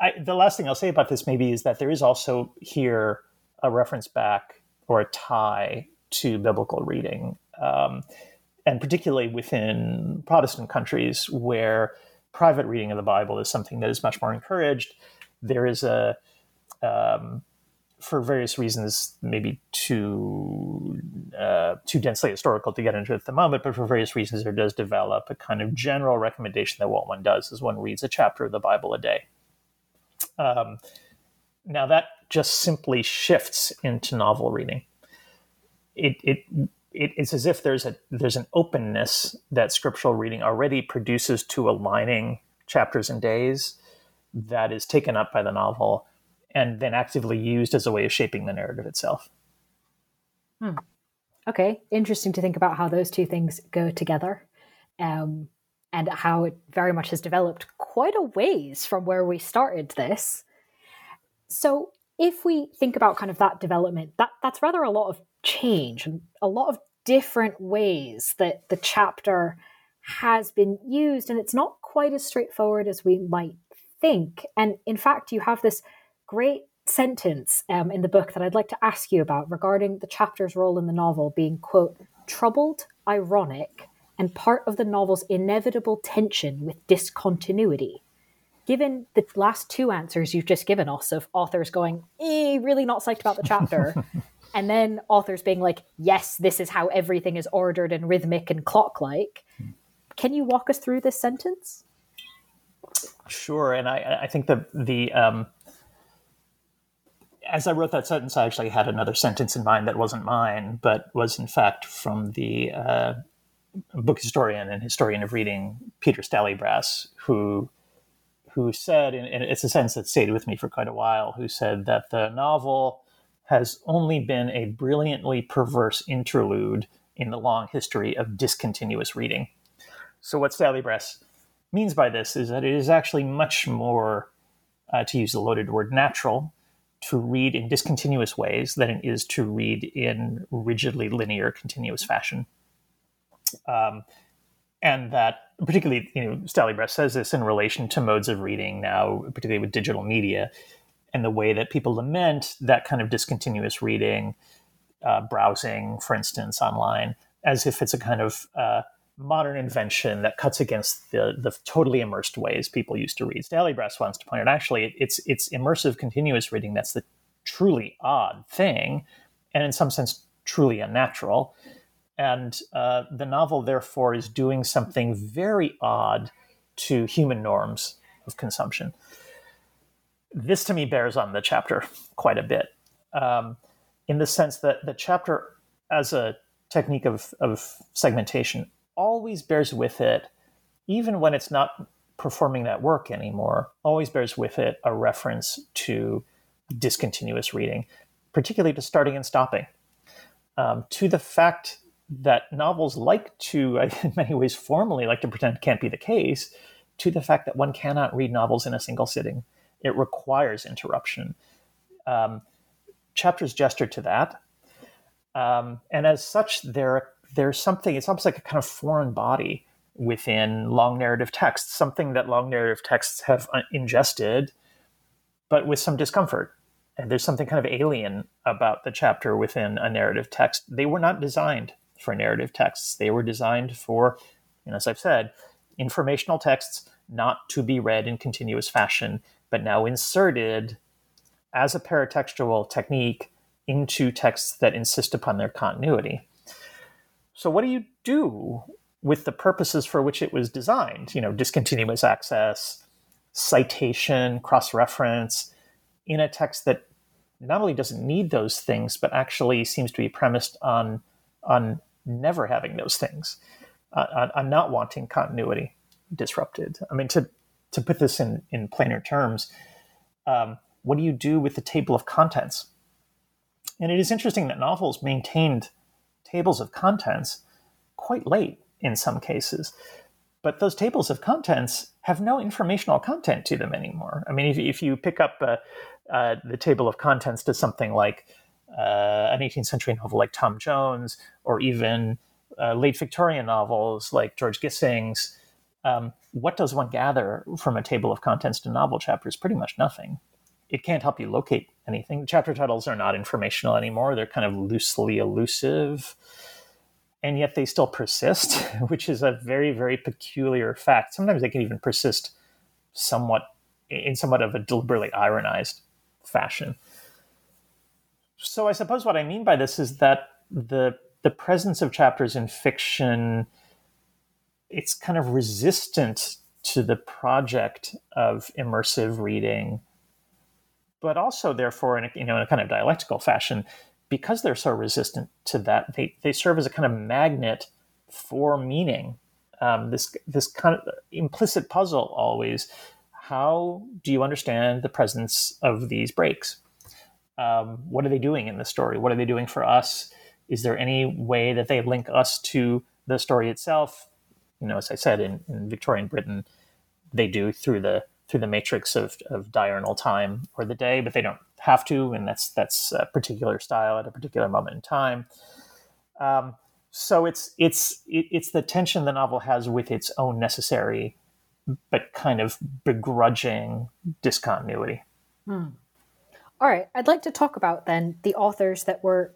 I, the last thing I'll say about this maybe is that there is also here a reference back or a tie to biblical reading, um, and particularly within Protestant countries where private reading of the Bible is something that is much more encouraged. There is a um, for various reasons, maybe too uh, too densely historical to get into at the moment, but for various reasons, there does develop a kind of general recommendation that what one does is one reads a chapter of the Bible a day. Um, now that just simply shifts into novel reading. It, it, it it's as if there's a there's an openness that scriptural reading already produces to aligning chapters and days that is taken up by the novel and then actively used as a way of shaping the narrative itself. Hmm. Okay, interesting to think about how those two things go together. Um, and how it very much has developed quite a ways from where we started this. So, if we think about kind of that development, that that's rather a lot of change and a lot of different ways that the chapter has been used, and it's not quite as straightforward as we might think. And in fact, you have this great sentence um, in the book that I'd like to ask you about regarding the chapter's role in the novel being, quote, troubled, ironic, and part of the novel's inevitable tension with discontinuity. Given the last two answers you've just given us of authors going, eh, really not psyched about the chapter, and then authors being like, yes, this is how everything is ordered and rhythmic and clock like, can you walk us through this sentence? Sure, and I, I think the the um, as I wrote that sentence, I actually had another sentence in mind that wasn't mine, but was in fact from the uh, book historian and historian of reading Peter Stallybrass, who who said, and it's a sentence that stayed with me for quite a while, who said that the novel has only been a brilliantly perverse interlude in the long history of discontinuous reading. So, what Sally Stallybrass means by this is that it is actually much more, uh, to use the loaded word, natural to read in discontinuous ways than it is to read in rigidly linear, continuous fashion. Um, and that particularly, you know, Stallybrass says this in relation to modes of reading now, particularly with digital media, and the way that people lament that kind of discontinuous reading, uh, browsing, for instance, online, as if it's a kind of uh, modern invention that cuts against the the totally immersed ways people used to read. Stallybrass wants to point out actually it's it's immersive continuous reading that's the truly odd thing, and in some sense truly unnatural. And uh, the novel, therefore, is doing something very odd to human norms of consumption. This, to me, bears on the chapter quite a bit, um, in the sense that the chapter, as a technique of, of segmentation, always bears with it, even when it's not performing that work anymore, always bears with it a reference to discontinuous reading, particularly to starting and stopping, um, to the fact that novels like to, in many ways, formally like to pretend can't be the case, to the fact that one cannot read novels in a single sitting. It requires interruption. Um, chapters gesture to that. Um, and as such, there, there's something, it's almost like a kind of foreign body within long narrative texts, something that long narrative texts have uh, ingested, but with some discomfort and there's something kind of alien about the chapter within a narrative text. They were not designed for narrative texts. They were designed for, you know, as I've said, informational texts not to be read in continuous fashion, but now inserted as a paratextual technique into texts that insist upon their continuity. So, what do you do with the purposes for which it was designed? You know, discontinuous access, citation, cross reference in a text that not only doesn't need those things, but actually seems to be premised on on never having those things, uh, on, on, not wanting continuity disrupted. I mean, to to put this in in plainer terms, um, what do you do with the table of contents? And it is interesting that novels maintained tables of contents quite late in some cases, but those tables of contents have no informational content to them anymore. I mean, if, if you pick up a, uh, the table of contents to something like uh, an 18th century novel like Tom Jones, or even uh, late Victorian novels like George Gissing's, um, what does one gather from a table of contents to novel chapters? Pretty much nothing. It can't help you locate anything. Chapter titles are not informational anymore. They're kind of loosely elusive, and yet they still persist, which is a very, very peculiar fact. Sometimes they can even persist somewhat in somewhat of a deliberately ironized fashion. So I suppose what I mean by this is that the the presence of chapters in fiction it's kind of resistant to the project of immersive reading but also therefore in a, you know in a kind of dialectical fashion because they're so resistant to that they, they serve as a kind of magnet for meaning um, this this kind of implicit puzzle always how do you understand the presence of these breaks? Um, what are they doing in the story? What are they doing for us? Is there any way that they link us to the story itself? You know, as I said, in, in Victorian Britain, they do through the through the matrix of, of diurnal time or the day, but they don't have to, and that's that's a particular style at a particular moment in time. Um, so it's it's it, it's the tension the novel has with its own necessary but kind of begrudging discontinuity. Hmm. All right, I'd like to talk about then the authors that were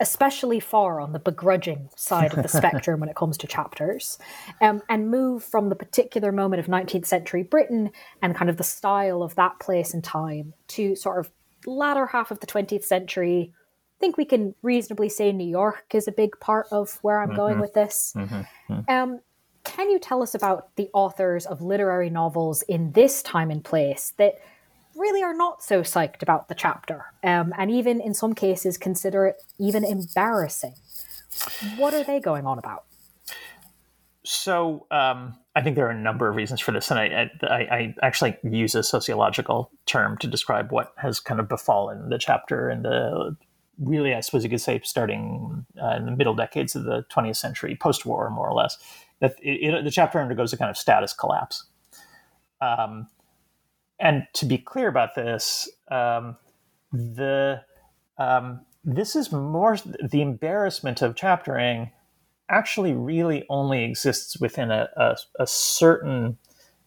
especially far on the begrudging side of the spectrum when it comes to chapters, um, and move from the particular moment of 19th century Britain and kind of the style of that place and time to sort of latter half of the 20th century. I think we can reasonably say New York is a big part of where I'm mm-hmm. going with this. Mm-hmm. mm-hmm. Um, can you tell us about the authors of literary novels in this time and place that really are not so psyched about the chapter, um, and even in some cases consider it even embarrassing? What are they going on about? So um, I think there are a number of reasons for this, and I, I, I, actually use a sociological term to describe what has kind of befallen the chapter in the really, I suppose you could say, starting uh, in the middle decades of the 20th century, post-war, more or less that it, it, the chapter undergoes a kind of status collapse. Um, and to be clear about this, um, the um, this is more the embarrassment of chaptering actually really only exists within a, a, a certain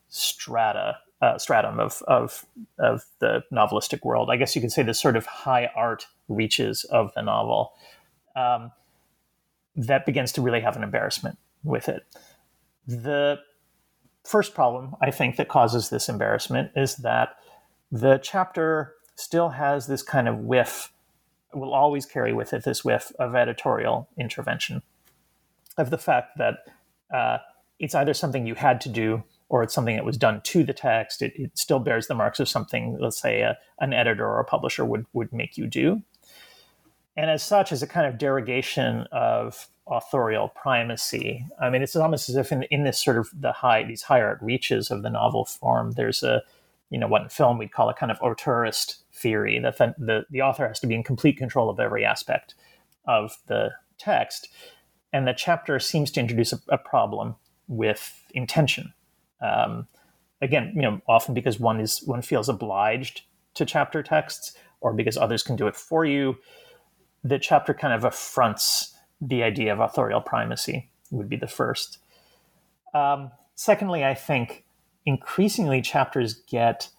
strata uh, stratum of, of of the novelistic world. I guess you could say the sort of high art reaches of the novel. Um, that begins to really have an embarrassment with it. The first problem I think that causes this embarrassment is that the chapter still has this kind of whiff, will always carry with it this whiff of editorial intervention, of the fact that uh, it's either something you had to do or it's something that was done to the text. It, it still bears the marks of something, let's say, a, an editor or a publisher would, would make you do. And as such, as a kind of derogation of authorial primacy, I mean, it's almost as if in, in this sort of the high, these higher art reaches of the novel form, there's a, you know, what in film we'd call a kind of auteurist theory that the, the, the author has to be in complete control of every aspect of the text. And the chapter seems to introduce a, a problem with intention. Um, again, you know, often because one is one feels obliged to chapter texts, or because others can do it for you. The chapter kind of affronts the idea of authorial primacy. Would be the first. Um, secondly, I think increasingly chapters get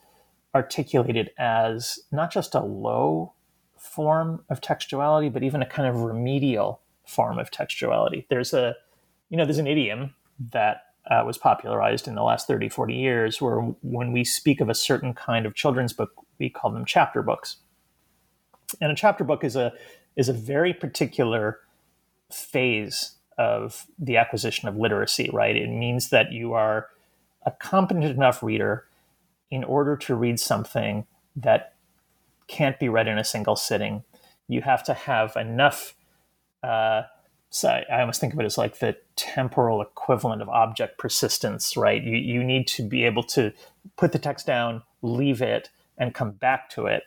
articulated as not just a low form of textuality, but even a kind of remedial form of textuality. There's a, you know, there's an idiom that uh, was popularized in the last 30, 40 years where when we speak of a certain kind of children's book, we call them chapter books. And a chapter book is a is a very particular phase of the acquisition of literacy, right? It means that you are a competent enough reader in order to read something that can't be read in a single sitting. You have to have enough. Uh, so I almost think of it as like the temporal equivalent of object persistence, right? You, you need to be able to put the text down, leave it, and come back to it.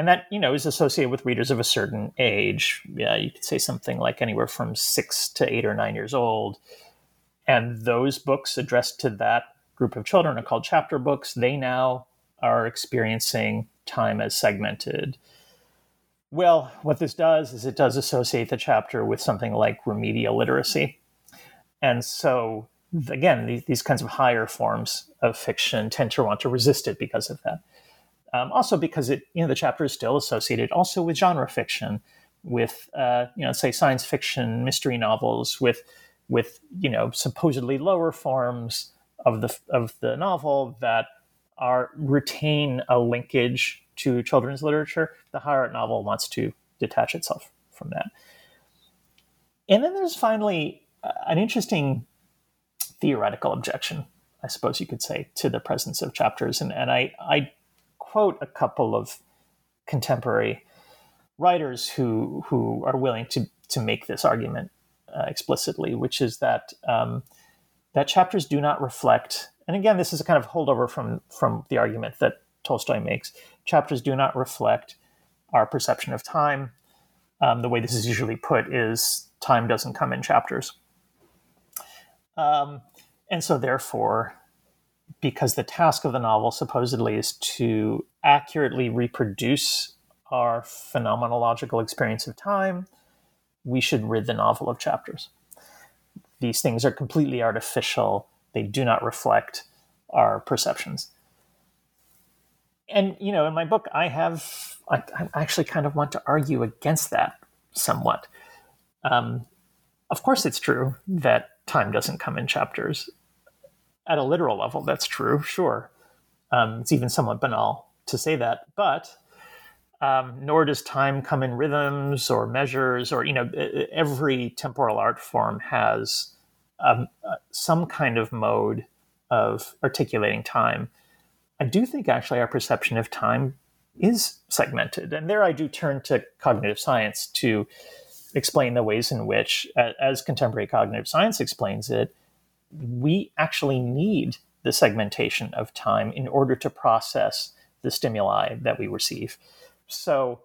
And that, you know, is associated with readers of a certain age. Yeah, you could say something like anywhere from six to eight or nine years old. And those books addressed to that group of children are called chapter books. They now are experiencing time as segmented. Well, what this does is it does associate the chapter with something like remedial literacy. And so, again, these, these kinds of higher forms of fiction tend to want to resist it because of that. Um, also, because it, you know, the chapter is still associated also with genre fiction, with, uh, you know, say science fiction, mystery novels, with with you know supposedly lower forms of the of the novel that are retain a linkage to children's literature. The higher art novel wants to detach itself from that. And then there's finally uh, an interesting theoretical objection, I suppose you could say, to the presence of chapters. And, and I, I quote a couple of contemporary writers who who are willing to to make this argument uh, explicitly, which is that um, that chapters do not reflect. And again, this is a kind of holdover from from the argument that Tolstoy makes. Chapters do not reflect our perception of time. Um, the way this is usually put is time doesn't come in chapters. Um, and so, therefore, because the task of the novel supposedly is to accurately reproduce our phenomenological experience of time, we should rid the novel of chapters. These things are completely artificial, they do not reflect our perceptions. And, you know, in my book, I have, I, I actually kind of want to argue against that somewhat. Um, of course, it's true that time doesn't come in chapters. At a literal level, that's true, sure. Um, it's even somewhat banal to say that, but um, nor does time come in rhythms or measures or you know every temporal art form has um, uh, some kind of mode of articulating time i do think actually our perception of time is segmented and there i do turn to cognitive science to explain the ways in which as contemporary cognitive science explains it we actually need the segmentation of time in order to process the stimuli that we receive so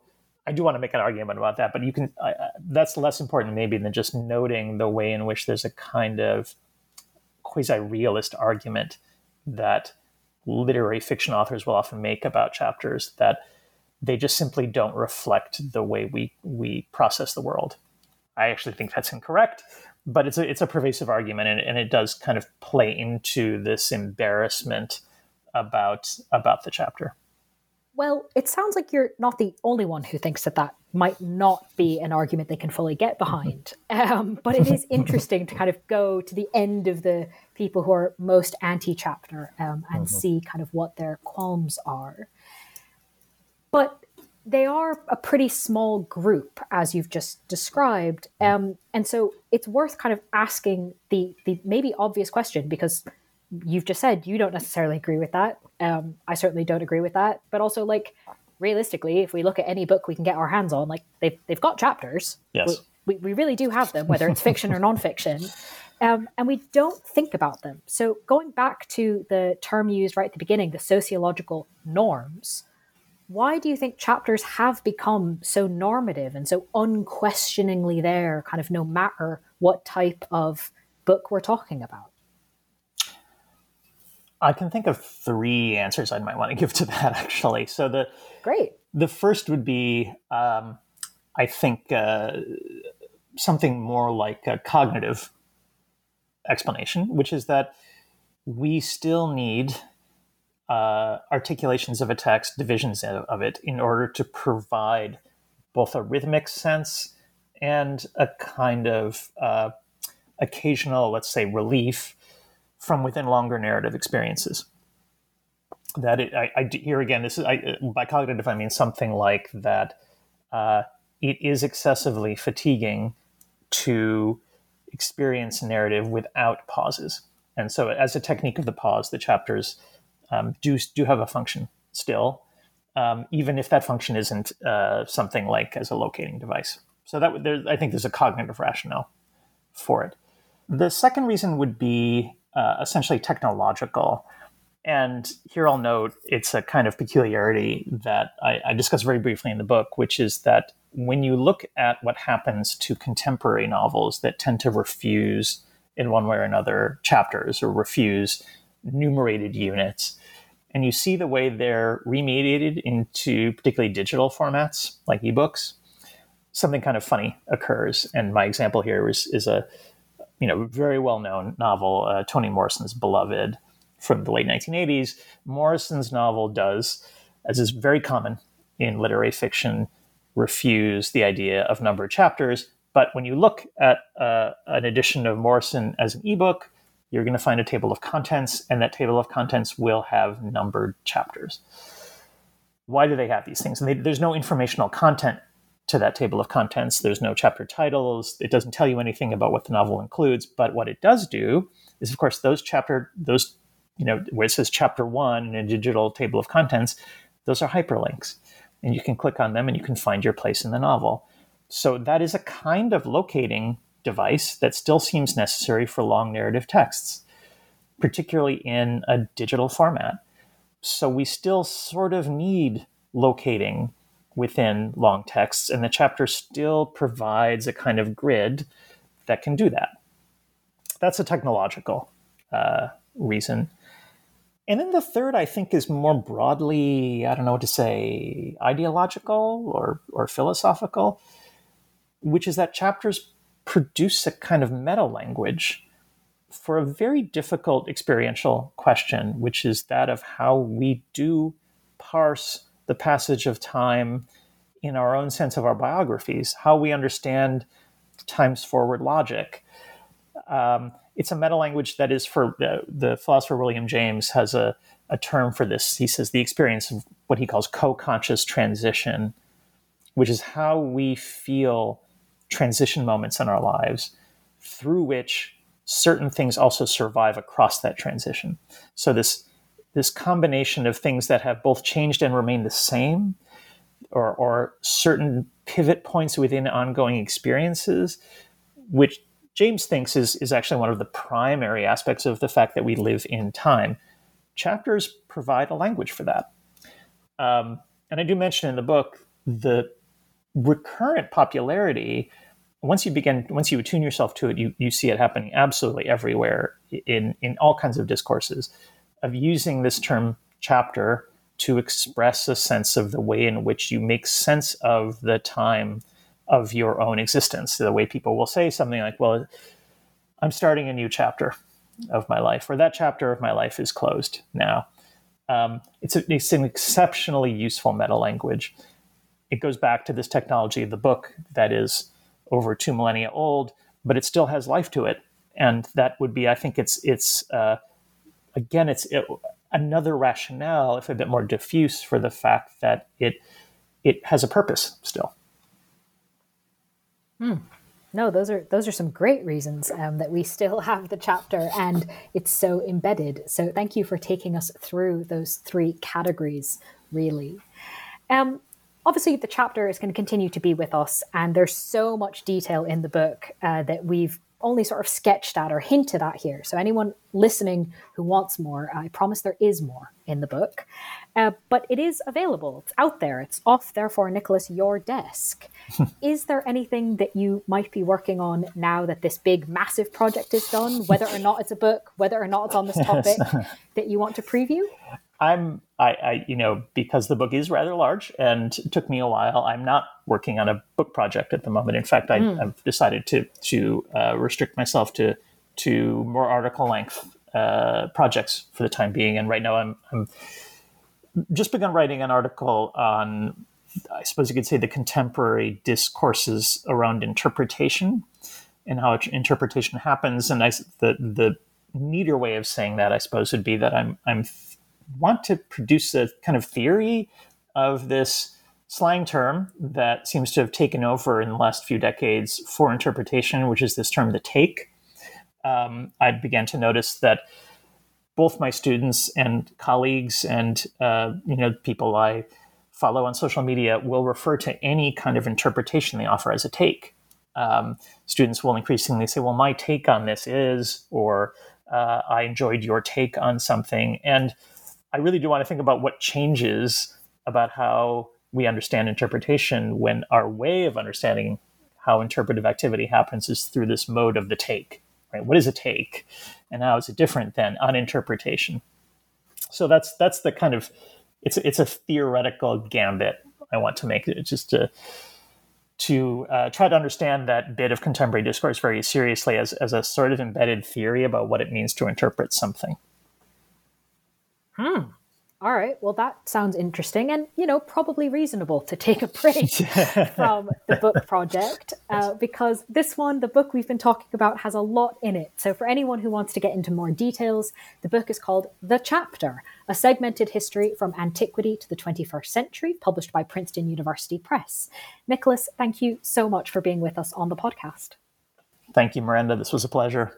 I do want to make an argument about that, but you can. Uh, that's less important maybe than just noting the way in which there's a kind of quasi-realist argument that literary fiction authors will often make about chapters that they just simply don't reflect the way we we process the world. I actually think that's incorrect, but it's a it's a pervasive argument, and, and it does kind of play into this embarrassment about about the chapter. Well, it sounds like you're not the only one who thinks that that might not be an argument they can fully get behind. Um, but it is interesting to kind of go to the end of the people who are most anti chapter um, and mm-hmm. see kind of what their qualms are. But they are a pretty small group, as you've just described. Um, and so it's worth kind of asking the, the maybe obvious question because you've just said you don't necessarily agree with that. Um, I certainly don't agree with that. But also, like, realistically, if we look at any book we can get our hands on, like, they've, they've got chapters. Yes. We, we, we really do have them, whether it's fiction or nonfiction. Um, and we don't think about them. So, going back to the term used right at the beginning, the sociological norms, why do you think chapters have become so normative and so unquestioningly there, kind of no matter what type of book we're talking about? I can think of three answers I might want to give to that actually. So the great the first would be um, I think uh, something more like a cognitive explanation, which is that we still need uh, articulations of a text, divisions of it, in order to provide both a rhythmic sense and a kind of uh, occasional, let's say, relief from within longer narrative experiences. That it, I, I here again, this is I, by cognitive, I mean something like that. Uh, it is excessively fatiguing to experience narrative without pauses, and so as a technique of the pause, the chapters um, do do have a function still, um, even if that function isn't uh, something like as a locating device. So that there, I think there's a cognitive rationale for it. The second reason would be uh, essentially technological. And here I'll note it's a kind of peculiarity that I, I discuss very briefly in the book, which is that when you look at what happens to contemporary novels that tend to refuse, in one way or another, chapters or refuse numerated units. And you see the way they're remediated into particularly digital formats like ebooks. Something kind of funny occurs. And my example here is, is a you know very well known novel, uh, Toni Morrison's Beloved from the late 1980s. Morrison's novel does, as is very common in literary fiction, refuse the idea of numbered chapters. But when you look at uh, an edition of Morrison as an ebook, you're going to find a table of contents, and that table of contents will have numbered chapters. Why do they have these things? And they, there's no informational content to that table of contents. There's no chapter titles. It doesn't tell you anything about what the novel includes. But what it does do is, of course, those chapter those you know where it says chapter one in a digital table of contents, those are hyperlinks, and you can click on them and you can find your place in the novel. So that is a kind of locating device that still seems necessary for long narrative texts, particularly in a digital format. So we still sort of need locating within long texts, and the chapter still provides a kind of grid that can do that. That's a technological uh, reason. And then the third, I think, is more broadly, I don't know what to say, ideological or, or philosophical, which is that chapters produce a kind of meta language for a very difficult experiential question, which is that of how we do parse the passage of time in our own sense of our biographies, how we understand times forward logic. Um, it's a meta language that is for uh, the philosopher William James has a, a term for this. He says the experience of what he calls co conscious transition, which is how we feel transition moments in our lives through which certain things also survive across that transition. So this this combination of things that have both changed and remain the same, or, or certain pivot points within ongoing experiences, which James thinks is, is actually one of the primary aspects of the fact that we live in time. Chapters provide a language for that. Um, and I do mention in the book the recurrent popularity once you begin once you attune yourself to it you, you see it happening absolutely everywhere in in all kinds of discourses of using this term chapter to express a sense of the way in which you make sense of the time of your own existence the way people will say something like well i'm starting a new chapter of my life or that chapter of my life is closed now Um, it's, a, it's an exceptionally useful meta language. It goes back to this technology of the book that is over two millennia old, but it still has life to it. And that would be, I think, it's it's uh, again, it's it, another rationale, if a bit more diffuse, for the fact that it it has a purpose still. Hmm. No, those are those are some great reasons um, that we still have the chapter and it's so embedded. So thank you for taking us through those three categories. Really, um, obviously the chapter is going to continue to be with us, and there's so much detail in the book uh, that we've only sort of sketched at or hinted at here. So, anyone listening who wants more, I promise there is more in the book. Uh, but it is available, it's out there, it's off, therefore, Nicholas, your desk. is there anything that you might be working on now that this big, massive project is done, whether or not it's a book, whether or not it's on this topic, that you want to preview? I'm I, I, you know because the book is rather large and took me a while. I'm not working on a book project at the moment. In fact, I, have hmm. decided to to uh, restrict myself to to more article length uh, projects for the time being. And right now, I'm, I'm just begun writing an article on I suppose you could say the contemporary discourses around interpretation and how interpretation happens. And I, the the neater way of saying that, I suppose, would be that I'm I'm want to produce a kind of theory of this slang term that seems to have taken over in the last few decades for interpretation, which is this term, the take. Um, I began to notice that both my students and colleagues and uh, you know people I follow on social media will refer to any kind of interpretation they offer as a take. Um, students will increasingly say, "Well, my take on this is," or uh, "I enjoyed your take on something," and I really do want to think about what changes about how we understand interpretation when our way of understanding how interpretive activity happens is through this mode of the take. Right? What is a take, and how is it different than uninterpretation? So that's that's the kind of it's it's a theoretical gambit I want to make. It's just to to uh, try to understand that bit of contemporary discourse very seriously as, as a sort of embedded theory about what it means to interpret something. Hmm. All right. Well, that sounds interesting and, you know, probably reasonable to take a break from the book project uh, because this one, the book we've been talking about, has a lot in it. So, for anyone who wants to get into more details, the book is called The Chapter A Segmented History from Antiquity to the 21st Century, published by Princeton University Press. Nicholas, thank you so much for being with us on the podcast. Thank you, Miranda. This was a pleasure.